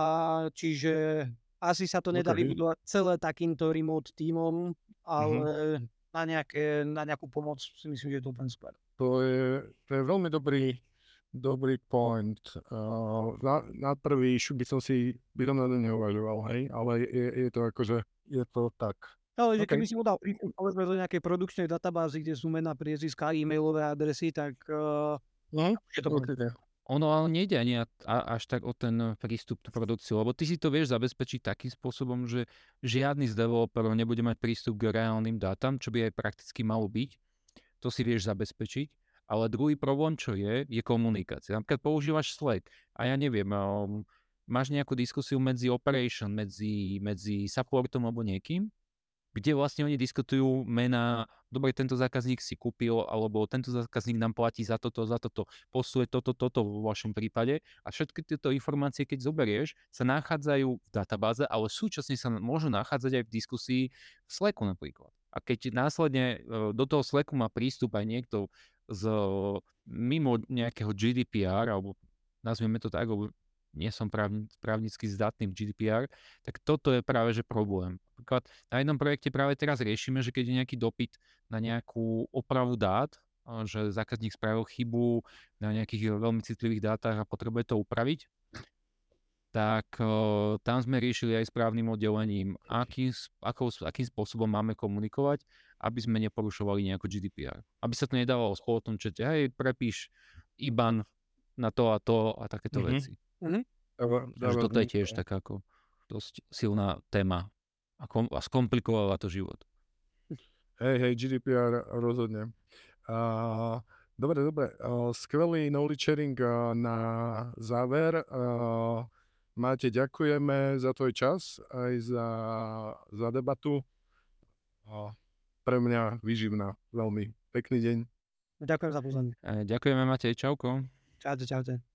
čiže asi sa to nedá okay. vybudovať celé takýmto remote tímom, ale mm-hmm. Na, nejaké, na nejakú pomoc si myslím, že je to úplne super. To je, to je veľmi dobrý, dobrý point. Uh, na, na prvý by som si by som na to neuvažoval, hej, ale je, je to akože je to tak. Ale že okay. keby si mu dal povedzme do nejakej produkčnej databázy, kde sú mená, priezviská, e-mailové adresy, tak uh, no, je to určite. Ono ale nejde ani až tak o ten prístup k produkciu, lebo ty si to vieš zabezpečiť takým spôsobom, že žiadny z developerov nebude mať prístup k reálnym dátam, čo by aj prakticky malo byť. To si vieš zabezpečiť. Ale druhý problém, čo je, je komunikácia. Napríklad používaš Slack a ja neviem, um, máš nejakú diskusiu medzi operation, medzi, medzi supportom alebo niekým, kde vlastne oni diskutujú mena, dobre, tento zákazník si kúpil, alebo tento zákazník nám platí za toto, za toto, posuje toto, toto vo vašom prípade a všetky tieto informácie, keď zoberieš, sa nachádzajú v databáze, ale súčasne sa môžu nachádzať aj v diskusii v Slacku napríklad. A keď následne e, do toho Slacku má prístup aj niekto z mimo nejakého GDPR, alebo nazvieme to tak, alebo nie som právni, právnicky zdatný v GDPR, tak toto je práve že problém. Napríklad na jednom projekte práve teraz riešime, že keď je nejaký dopyt na nejakú opravu dát, že zákazník spravil chybu na nejakých veľmi citlivých dátach a potrebuje to upraviť, tak uh, tam sme riešili aj správnym oddelením, akým, akou, akým spôsobom máme komunikovať, aby sme neporušovali nejakú GDPR. Aby sa to nedávalo v spoločnom čete, hej, prepíš IBAN na to a to a takéto mm-hmm. veci. Mm-hmm. Takže toto je tiež taká ako dosť silná téma a, kom, a skomplikovala to život. Hej, hej, GDPR rozhodne. Uh, dobre, dobre. Uh, skvelý knowledge sharing uh, na záver. Uh, Máte, ďakujeme za tvoj čas aj za, za debatu. Uh, pre mňa vyživná. Veľmi pekný deň. Ďakujem za pozornosť. Ďakujeme, Matej. Čauko. Čaute, čaute.